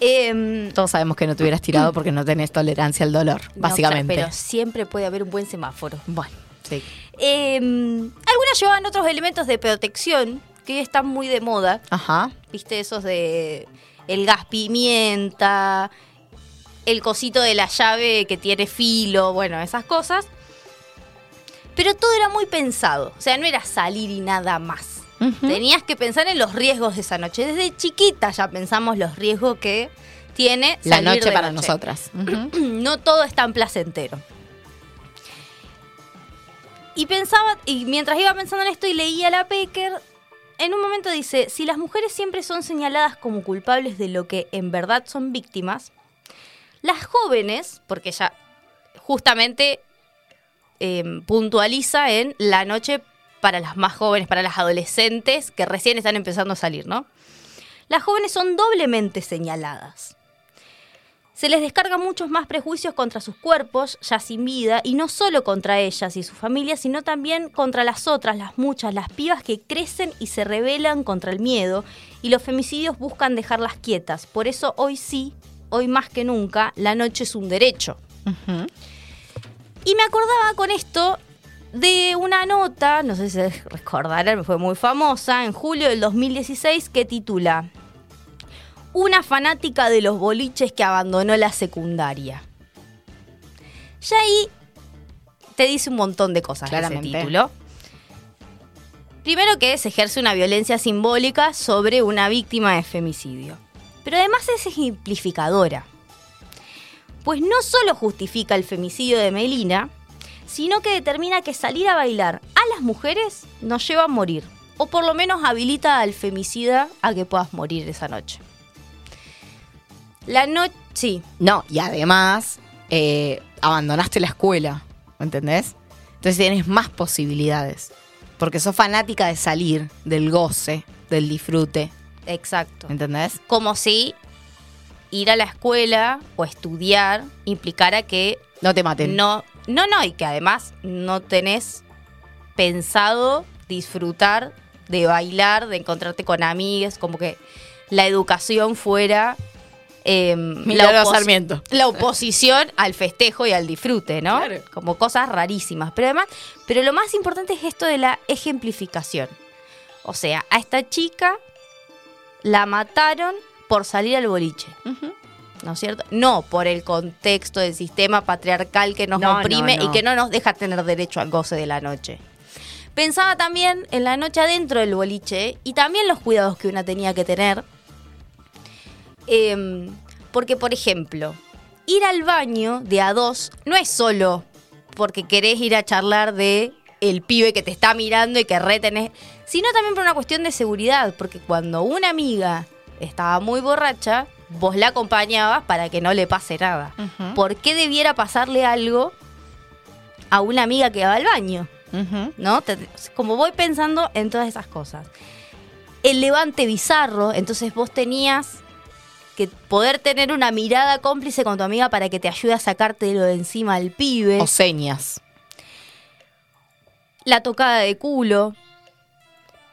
Em, Todos sabemos que no te hubieras tirado porque no tenés tolerancia al dolor, no, básicamente. claro, pero siempre puede haber un buen semáforo. Bueno, sí. Eh, algunas llevaban otros elementos de protección que están muy de moda. Ajá. ¿Viste? Esos de el gas pimienta, el cosito de la llave que tiene filo, bueno, esas cosas. Pero todo era muy pensado. O sea, no era salir y nada más. Tenías que pensar en los riesgos de esa noche. Desde chiquita ya pensamos los riesgos que tiene La salir noche de para nosotras. no todo es tan placentero. Y pensaba, y mientras iba pensando en esto y leía la Pecker, en un momento dice, si las mujeres siempre son señaladas como culpables de lo que en verdad son víctimas, las jóvenes, porque ella justamente eh, puntualiza en la noche para las más jóvenes, para las adolescentes que recién están empezando a salir, ¿no? Las jóvenes son doblemente señaladas. Se les descargan muchos más prejuicios contra sus cuerpos, ya sin vida, y no solo contra ellas y su familia, sino también contra las otras, las muchas, las pibas que crecen y se rebelan contra el miedo, y los femicidios buscan dejarlas quietas. Por eso hoy sí, hoy más que nunca, la noche es un derecho. Y me acordaba con esto de una nota, no sé si recordarán, fue muy famosa, en julio del 2016, que titula Una fanática de los boliches que abandonó la secundaria. Ya ahí te dice un montón de cosas ese Claramente. título. Primero que se ejerce una violencia simbólica sobre una víctima de femicidio. Pero además es ejemplificadora. Pues no solo justifica el femicidio de Melina, sino que determina que salir a bailar a las mujeres nos lleva a morir. O por lo menos habilita al femicida a que puedas morir esa noche. La noche... Sí. No, y además eh, abandonaste la escuela, ¿me entendés? Entonces tienes más posibilidades. Porque sos fanática de salir, del goce, del disfrute. Exacto. ¿Entendés? Como si ir a la escuela o estudiar implicara que... No te maten. No, no, no, y que además no tenés pensado disfrutar de bailar, de encontrarte con amigas, como que la educación fuera... eh, Milagro opos- Sarmiento. La oposición al festejo y al disfrute, ¿no? Como cosas rarísimas. Pero además, pero lo más importante es esto de la ejemplificación. O sea, a esta chica la mataron por salir al boliche. ¿No es cierto? No por el contexto del sistema patriarcal que nos No, oprime no, no. y que no nos deja tener derecho al goce de la noche. Pensaba también en la noche adentro del boliche y también los cuidados que una tenía que tener. Em, porque, por ejemplo, ir al baño de a dos no es solo porque querés ir a charlar de el pibe que te está mirando y que retenés, sino también por una cuestión de seguridad, porque cuando una amiga estaba muy borracha, vos la acompañabas para que no le pase nada. ¿Por qué debiera pasarle algo a una amiga que va al baño? ¿No? Como voy pensando en todas esas cosas. El levante bizarro, entonces vos tenías que poder tener una mirada cómplice con tu amiga para que te ayude a sacártelo de encima al pibe. O señas. La tocada de culo.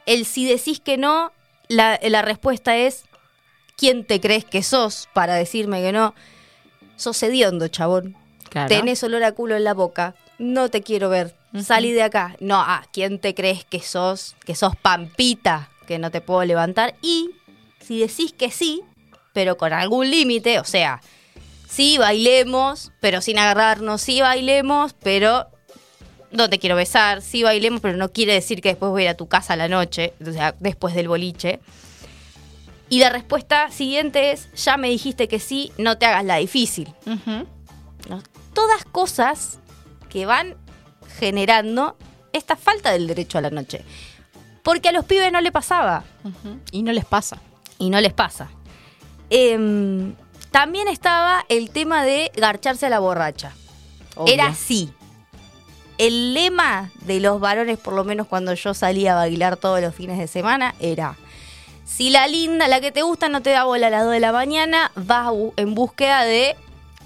El si decís que no, la, la respuesta es ¿quién te crees que sos para decirme que no? Sos hediondo, chabón. Claro. Tenés olor a culo en la boca. No te quiero ver. Salí de acá. No, ah, ¿quién te crees que sos? Que sos pampita, que no te puedo levantar. Y si decís que sí, pero con algún límite, o sea, sí bailemos, pero sin agarrarnos, sí bailemos, pero no te quiero besar, sí bailemos, pero no quiere decir que después voy a ir a tu casa a la noche, o sea, después del boliche. Y la respuesta siguiente es, ya me dijiste que sí, no te hagas la difícil. ¿No? Todas cosas que van generando esta falta del derecho a la noche. Porque a los pibes no le pasaba. Y no les pasa. Y no les pasa. Em, también estaba el tema de garcharse a la borracha. Obvio. Era así. El lema de los varones, por lo menos cuando yo salía a bailar todos los fines de semana, era: si la linda, la que te gusta, no te da bola a las 2 de la mañana, vas en búsqueda de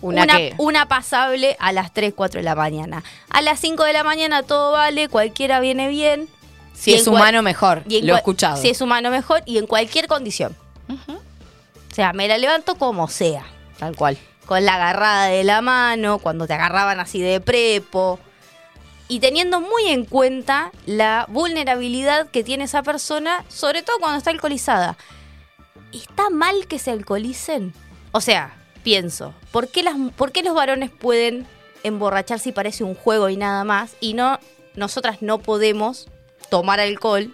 Una una, pasable a las 3, 4 de la mañana. A las 5 de la mañana todo vale, cualquiera viene bien. Si Y es humano, mejor. y Lo he escuchado. Si es humano, mejor y en cualquier condición. Sea, me la levanto como sea. Tal cual. Con la agarrada de la mano, cuando te agarraban así de prepo. Y teniendo muy en cuenta la vulnerabilidad que tiene esa persona, sobre todo cuando está alcoholizada. ¿Está mal que se alcoholicen? O sea, pienso, ¿por qué, las, ¿por qué los varones pueden emborrachar si parece un juego y nada más? Y no, nosotras no podemos tomar alcohol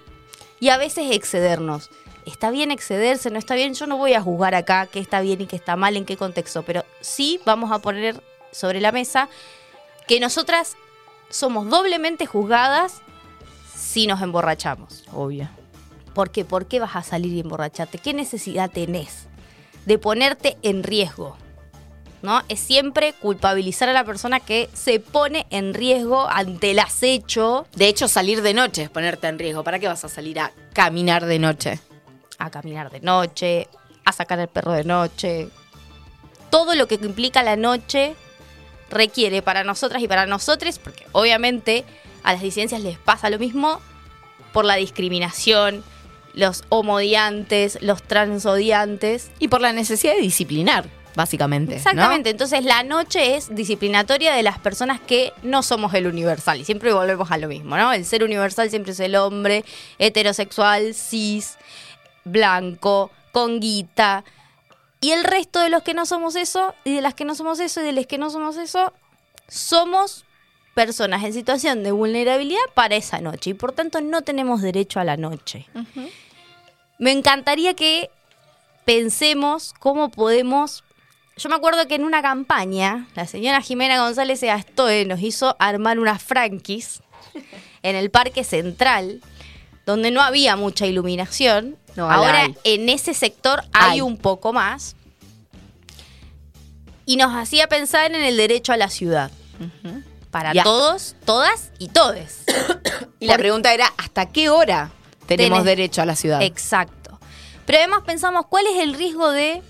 y a veces excedernos. ¿Está bien excederse? ¿No está bien? Yo no voy a juzgar acá qué está bien y qué está mal, en qué contexto, pero sí vamos a poner sobre la mesa que nosotras somos doblemente juzgadas si nos emborrachamos. Obvio. ¿Por qué? ¿Por qué vas a salir y emborracharte? ¿Qué necesidad tenés de ponerte en riesgo? ¿No? Es siempre culpabilizar a la persona que se pone en riesgo ante el acecho. De hecho, salir de noche es ponerte en riesgo. ¿Para qué vas a salir a caminar de noche? A caminar de noche, a sacar el perro de noche. Todo lo que implica la noche requiere para nosotras y para nosotros, porque obviamente a las disidencias les pasa lo mismo por la discriminación, los homodiantes, los transodiantes. Y por la necesidad de disciplinar, básicamente. ¿no? Exactamente, entonces la noche es disciplinatoria de las personas que no somos el universal y siempre volvemos a lo mismo, ¿no? El ser universal siempre es el hombre heterosexual, cis, blanco, con guita. Y el resto de los que no somos eso, y de las que no somos eso, y de los que no somos eso, somos personas en situación de vulnerabilidad para esa noche. Y por tanto no tenemos derecho a la noche. Me encantaría que pensemos cómo podemos... Yo me acuerdo que en una campaña, la señora Jimena González de Astoe nos hizo armar unas franquis en el Parque Central, donde no había mucha iluminación. No, ahora hay. en ese sector hay Hay. un poco más. Y nos hacía pensar en el derecho a la ciudad. Para todos, todas y todes. Y la pregunta era, ¿hasta qué hora tenemos Tenés- derecho a la ciudad? Exacto. Pero además pensamos, ¿cuál es el riesgo de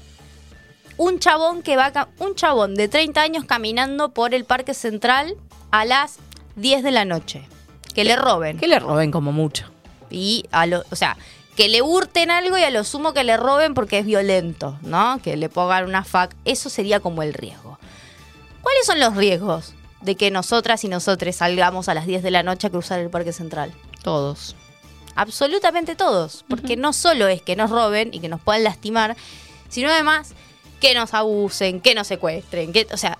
un chabón que va un chabón de 30 años caminando por el Parque Central a las 10 de la noche? Que le roben. Que le roben como mucho. Y a lo, o sea, que le hurten algo y a lo sumo que le roben porque es violento, ¿no? Que le pongan una fac. Eso sería como el riesgo. ¿Cuáles son los riesgos de que nosotras y nosotros salgamos a las 10 de la noche a cruzar el Parque Central? Todos. Absolutamente todos. Porque no solo es que nos roben y que nos puedan lastimar, sino además que nos abusen, que nos secuestren, que, o sea,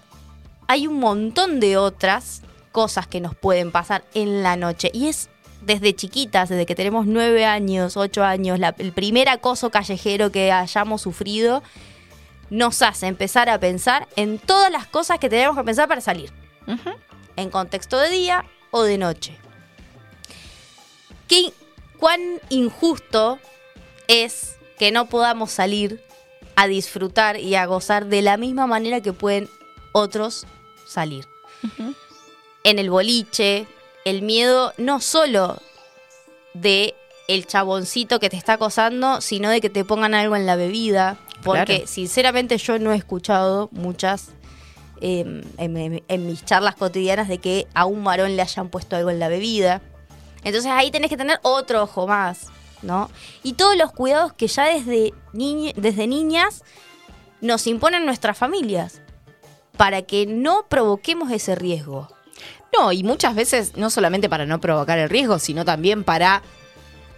hay un montón de otras cosas que nos pueden pasar en la noche. Y es desde chiquitas, desde que tenemos nueve años, ocho años, la- el primer acoso callejero que hayamos sufrido, nos hace empezar a pensar en todas las cosas que tenemos que pensar para salir. En contexto de día o de noche. ¿Qué, ¿Cuán injusto es que no podamos salir a disfrutar y a gozar de la misma manera que pueden otros salir? En el boliche, el miedo no solo de el chaboncito que te está acosando, sino de que te pongan algo en la bebida. Porque Claro. sinceramente yo no he escuchado muchas eh, en, en- en mis charlas cotidianas de que a un varón le hayan puesto algo en la bebida. Entonces ahí tenés que tener otro ojo más, ¿no? Y todos los cuidados que ya desde, niñe- desde niñas nos imponen nuestras familias para que no provoquemos ese riesgo. No, y muchas veces no solamente para no provocar el riesgo, sino también para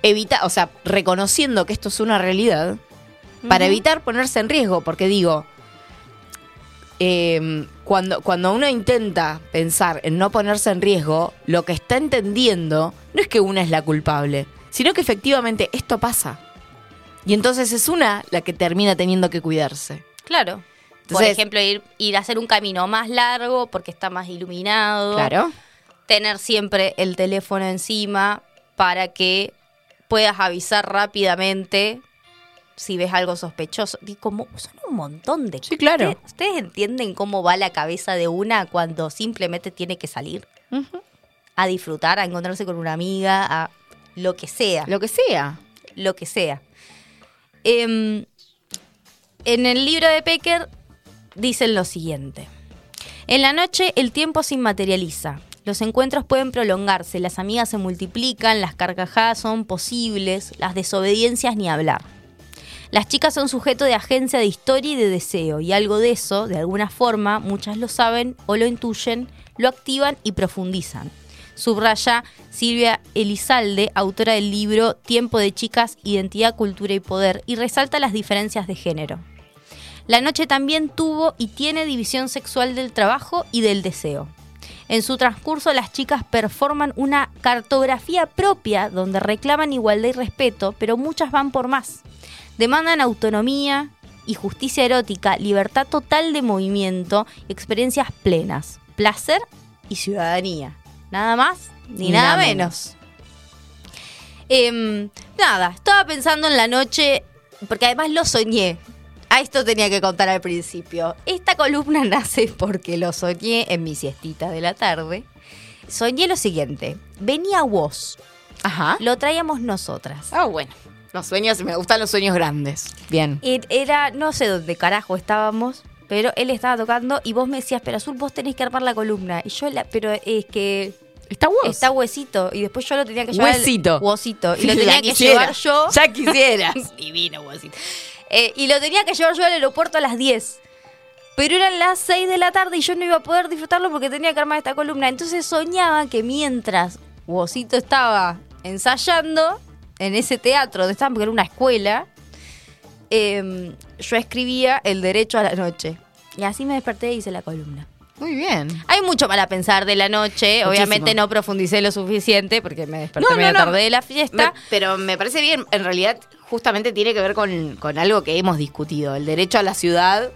evitar, o sea, reconociendo que esto es una realidad, para evitar ponerse en riesgo, porque digo, eh, cuando, cuando uno intenta pensar en no ponerse en riesgo, lo que está entendiendo no es que una es la culpable, sino que efectivamente esto pasa. Y entonces es una la que termina teniendo que cuidarse. Claro. Por ejemplo, ir, ir a hacer un camino más largo porque está más iluminado. Claro. Tener siempre el teléfono encima para que puedas avisar rápidamente si ves algo sospechoso. Y como son un montón de Sí, claro. ¿Ustedes, ustedes entienden cómo va la cabeza de una cuando simplemente tiene que salir? A disfrutar, a encontrarse con una amiga, a lo que sea. Lo que sea. Lo que sea. Em, en el libro de Pecker dicen lo siguiente. En la noche el tiempo se inmaterializa. Los encuentros pueden prolongarse, las amigas se multiplican, las carcajadas son posibles, las desobediencias ni hablar. Las chicas son sujeto de agencia de historia y de deseo, y algo de eso, de alguna forma, muchas lo saben o lo intuyen, lo activan y profundizan. Subraya Silvia Elizalde, autora del libro Tiempo de Chicas, Identidad, Cultura y Poder, y resalta las diferencias de género. La noche también tuvo y tiene división sexual del trabajo y del deseo. En su transcurso las chicas performan una cartografía propia donde reclaman igualdad y respeto, pero muchas van por más. Demandan autonomía y justicia erótica, libertad total de movimiento, experiencias plenas, placer y ciudadanía. Nada más ni, Ni nada, nada menos. Em, nada, estaba pensando en la noche, porque además lo soñé. A esto tenía que contar al principio. Esta columna nace porque lo soñé en mi siestita de la tarde. Soñé lo siguiente. Venía vos. Ajá. Lo traíamos nosotras. Ah, bueno. Los sueños, me gustan los sueños grandes. Bien. Er- Era, no sé dónde carajo estábamos, pero él estaba tocando y vos me decías, pero Azul, vos tenés que armar la columna. Y yo, la, pero es que... Está hueso. Está huesito. Y después yo lo tenía que llevar... Huesito. Huesito. Y lo tenía que quisiera. llevar yo... Ya quisieras. Divino huesito. Eh, y lo tenía que llevar yo al aeropuerto a las 10. Pero eran las 6 de la tarde y yo no iba a poder disfrutarlo porque tenía que armar esta columna. Entonces soñaba que mientras Huesito estaba ensayando en ese teatro donde estaban, porque era una escuela, em, yo escribía El Derecho a la Noche. Y así me desperté y hice la columna. Muy bien. Hay mucho para pensar de la noche. Muchísimo. Obviamente no profundicé lo suficiente porque me desperté No, medio no. tarde de la fiesta. Me- pero me parece bien, en realidad justamente tiene que ver con, con algo que hemos discutido, el derecho a la ciudad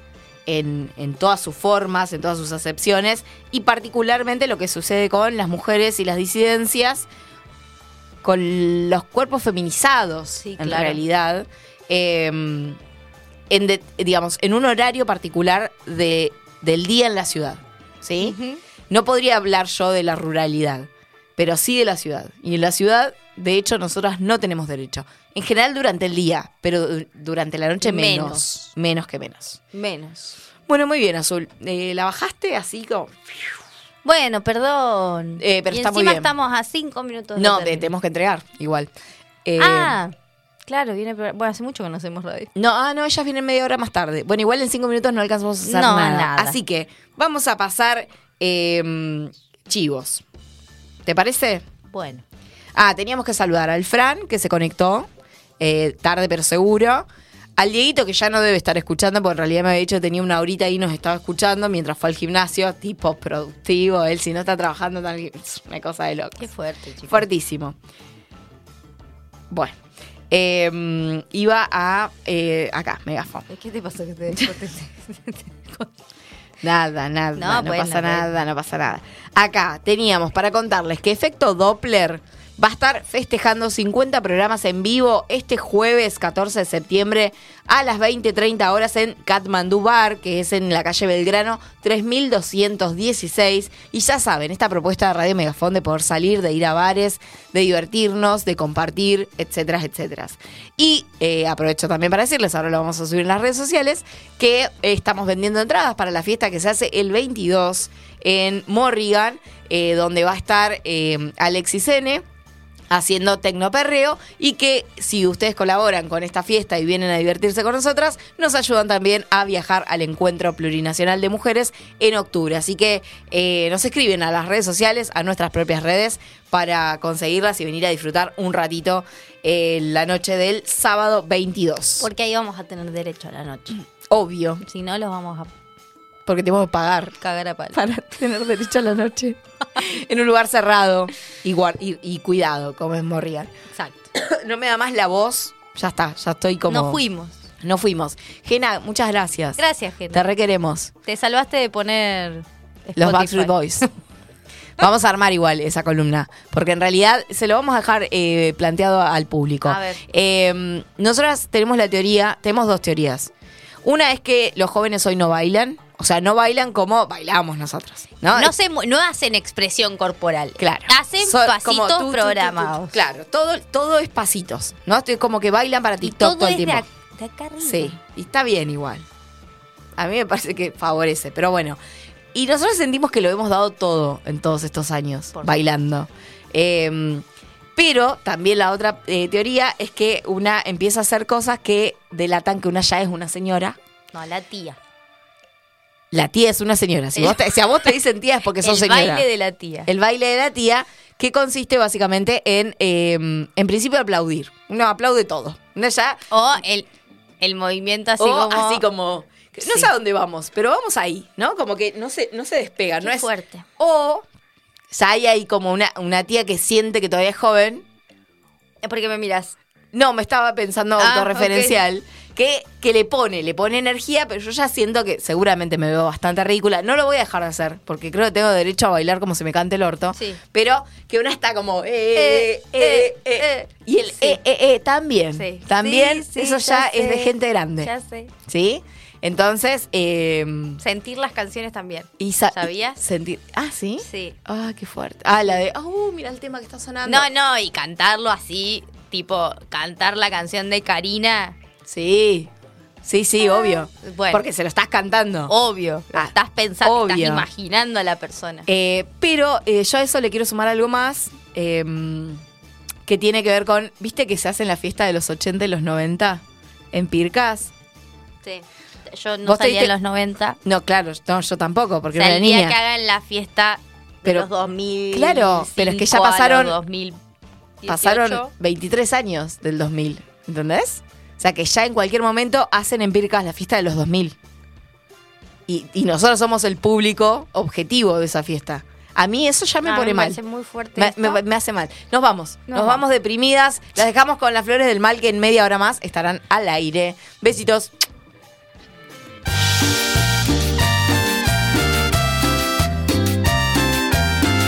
en, en todas sus formas, en todas sus acepciones, y particularmente lo que sucede con las mujeres y las disidencias, con los cuerpos feminizados, en claro. realidad, eh, en de- digamos, en un horario particular de, del día en la ciudad. ¿Sí? No podría hablar yo de la ruralidad, pero sí de la ciudad. Y en la ciudad, de hecho, nosotras no tenemos derecho. En general durante el día, pero du- durante la noche menos. Menos. Menos, que menos. Menos. Bueno, muy bien, Azul. Eh, ¿La bajaste así como...? Bueno, perdón. Eh, pero y está muy encima bien. estamos a cinco minutos de No, te tenemos que entregar, igual. Eh, Ah, claro, viene. Bueno, hace mucho que no hacemos radio. No, ah, no, ellas vienen media hora más tarde. Bueno, igual en cinco minutos no alcanzamos a hacer No, nada. nada. Así que vamos a pasar eh, chivos. ¿Te parece? Bueno. Ah, teníamos que saludar al Fran, que se conectó, eh, tarde pero seguro. Al Dieguito, que ya no debe estar escuchando, porque en realidad me había dicho que tenía una horita ahí y nos estaba escuchando mientras fue al gimnasio, tipo productivo. Él, si no está trabajando, tal- es una cosa de loco. Qué fuerte, chicos. Fuertísimo. Bueno. Eh, iba a. eh, acá, Megafon. ¿Qué te pasó que te Nada, nada, No, no, bueno, pasa nada, no pasa nada. Acá teníamos para contarles que Efecto Doppler va a estar festejando 50 programas en vivo este jueves 14 de septiembre a las 20.30 horas en Katmandú Bar, que es en la calle Belgrano 3216. Y ya saben, esta propuesta de Radio Megafón de poder salir, de ir a bares, de divertirnos, de compartir, etcétera, etcétera. Y eh, aprovecho también para decirles, ahora lo vamos a subir en las redes sociales, que estamos vendiendo entradas para la fiesta que se hace el 22 en Morrigan, eh, donde va a estar eh, Alexis N haciendo tecnoperreo y que si ustedes colaboran con esta fiesta y vienen a divertirse con nosotras, nos ayudan también a viajar al Encuentro Plurinacional de Mujeres en octubre. Así que eh, nos escriben a las redes sociales, a nuestras propias redes, para conseguirlas y venir a disfrutar un ratito eh, la noche del sábado 22. Porque ahí vamos a tener derecho a la noche. Obvio. Si no, los vamos a Porque tenemos que pagar cagar a palo. para tener derecho a la noche en un lugar cerrado y, y, y cuidado, como es Morrigan. Exacto. no me da más la voz, ya está, ya estoy como... No fuimos. No fuimos. Gena, muchas gracias. Gracias, gente. Te requeremos. Te salvaste de poner Los. Backstreet Boys. Vamos a armar igual esa columna, porque en realidad se lo vamos a dejar eh, planteado al público. A ver. Eh, nosotras tenemos la teoría, tenemos dos teorías. Una es que los jóvenes hoy no bailan, o sea, no bailan como bailamos nosotros. No, No, se mu- no hacen expresión corporal. Claro. Hacen pasitos como tú, tú, tú, tú, programados. Claro, todo, todo es pasitos, ¿no? Como que bailan para TikTok todo, Todo el tiempo. de acá arriba. Sí, y está bien igual. A mí me parece que favorece, pero bueno. Y nosotros sentimos que lo hemos dado todo en todos estos años, bailando. Eh, pero también la otra eh, teoría es que una empieza a hacer cosas que delatan que una ya es una señora. No, la tía. La tía es una señora. Si, vos te- si a vos te dicen tía es porque sos El señora. baile de la tía. El baile de la tía, que consiste básicamente en, eh, en principio, aplaudir. Uno aplaude todo. Uno ya O el, el movimiento así o como... así como no Sí. sé a dónde vamos, pero vamos ahí, ¿no? Como que no se, no se despega, no es fuerte. O ya hay ahí como una, una tía que siente que todavía es joven. ¿Por qué me miras? No, me estaba pensando Ah, autorreferencial. Que, que le pone, le pone energía, pero yo ya siento que seguramente me veo bastante ridícula. No lo voy a dejar de hacer, porque creo que tengo derecho a bailar como se me cante el orto. Sí. Pero que una está como, eh, eh, eh, y el Sí. eh, eh, eh, también. Sí. También, eso ya, es de gente grande. Ya sé. ¿Sí? Entonces, eh, Sentir las canciones también. y sa- ¿Sabías? sentir. Ah, sí. Sí. Ah, qué fuerte. Ah, la de. Oh, mira el tema que está sonando. No, no, y cantarlo así, tipo, cantar la canción de Karina. Sí. Sí, sí, obvio. Bueno. Porque se lo estás cantando. Obvio. Ah, estás pensando, obvio. estás imaginando a la persona. Eh, pero eh, yo a eso le quiero sumar algo más. eh, que tiene que ver con. ¿Viste que se hace en la fiesta de los 80 y los 90? En Pircas. Sí. Yo no ¿Vos te salía en los 90. No, claro, no, yo tampoco, porque sea, era niña. que hagan la fiesta de Pero- los 2000. Claro, pero es que ya pasaron- 2000. Pasaron 23 años del 2000, ¿entendés? O sea que ya en cualquier momento hacen en Pircas la fiesta de los 2000. Y, y nosotros somos el público objetivo de esa fiesta. A mí eso ya me mí pone me mal. parece muy fuerte Me, esto. me- me hace mal. Nos vamos. Nos Nos, vamos deprimidas. Las dejamos con las flores del mal que en media hora más estarán al aire. Besitos.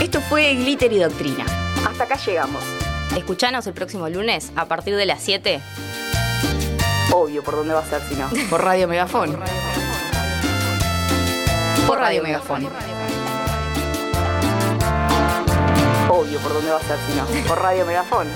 Esto fue Glitter y Doctrina. Hasta acá llegamos. Escuchanos el próximo lunes a partir de las 7. Obvio, ¿por dónde va a ser si no? Por Radio Megafón. Por Radio Megafón. Obvio, ¿por dónde va a ser si no? Por Radio Megafón.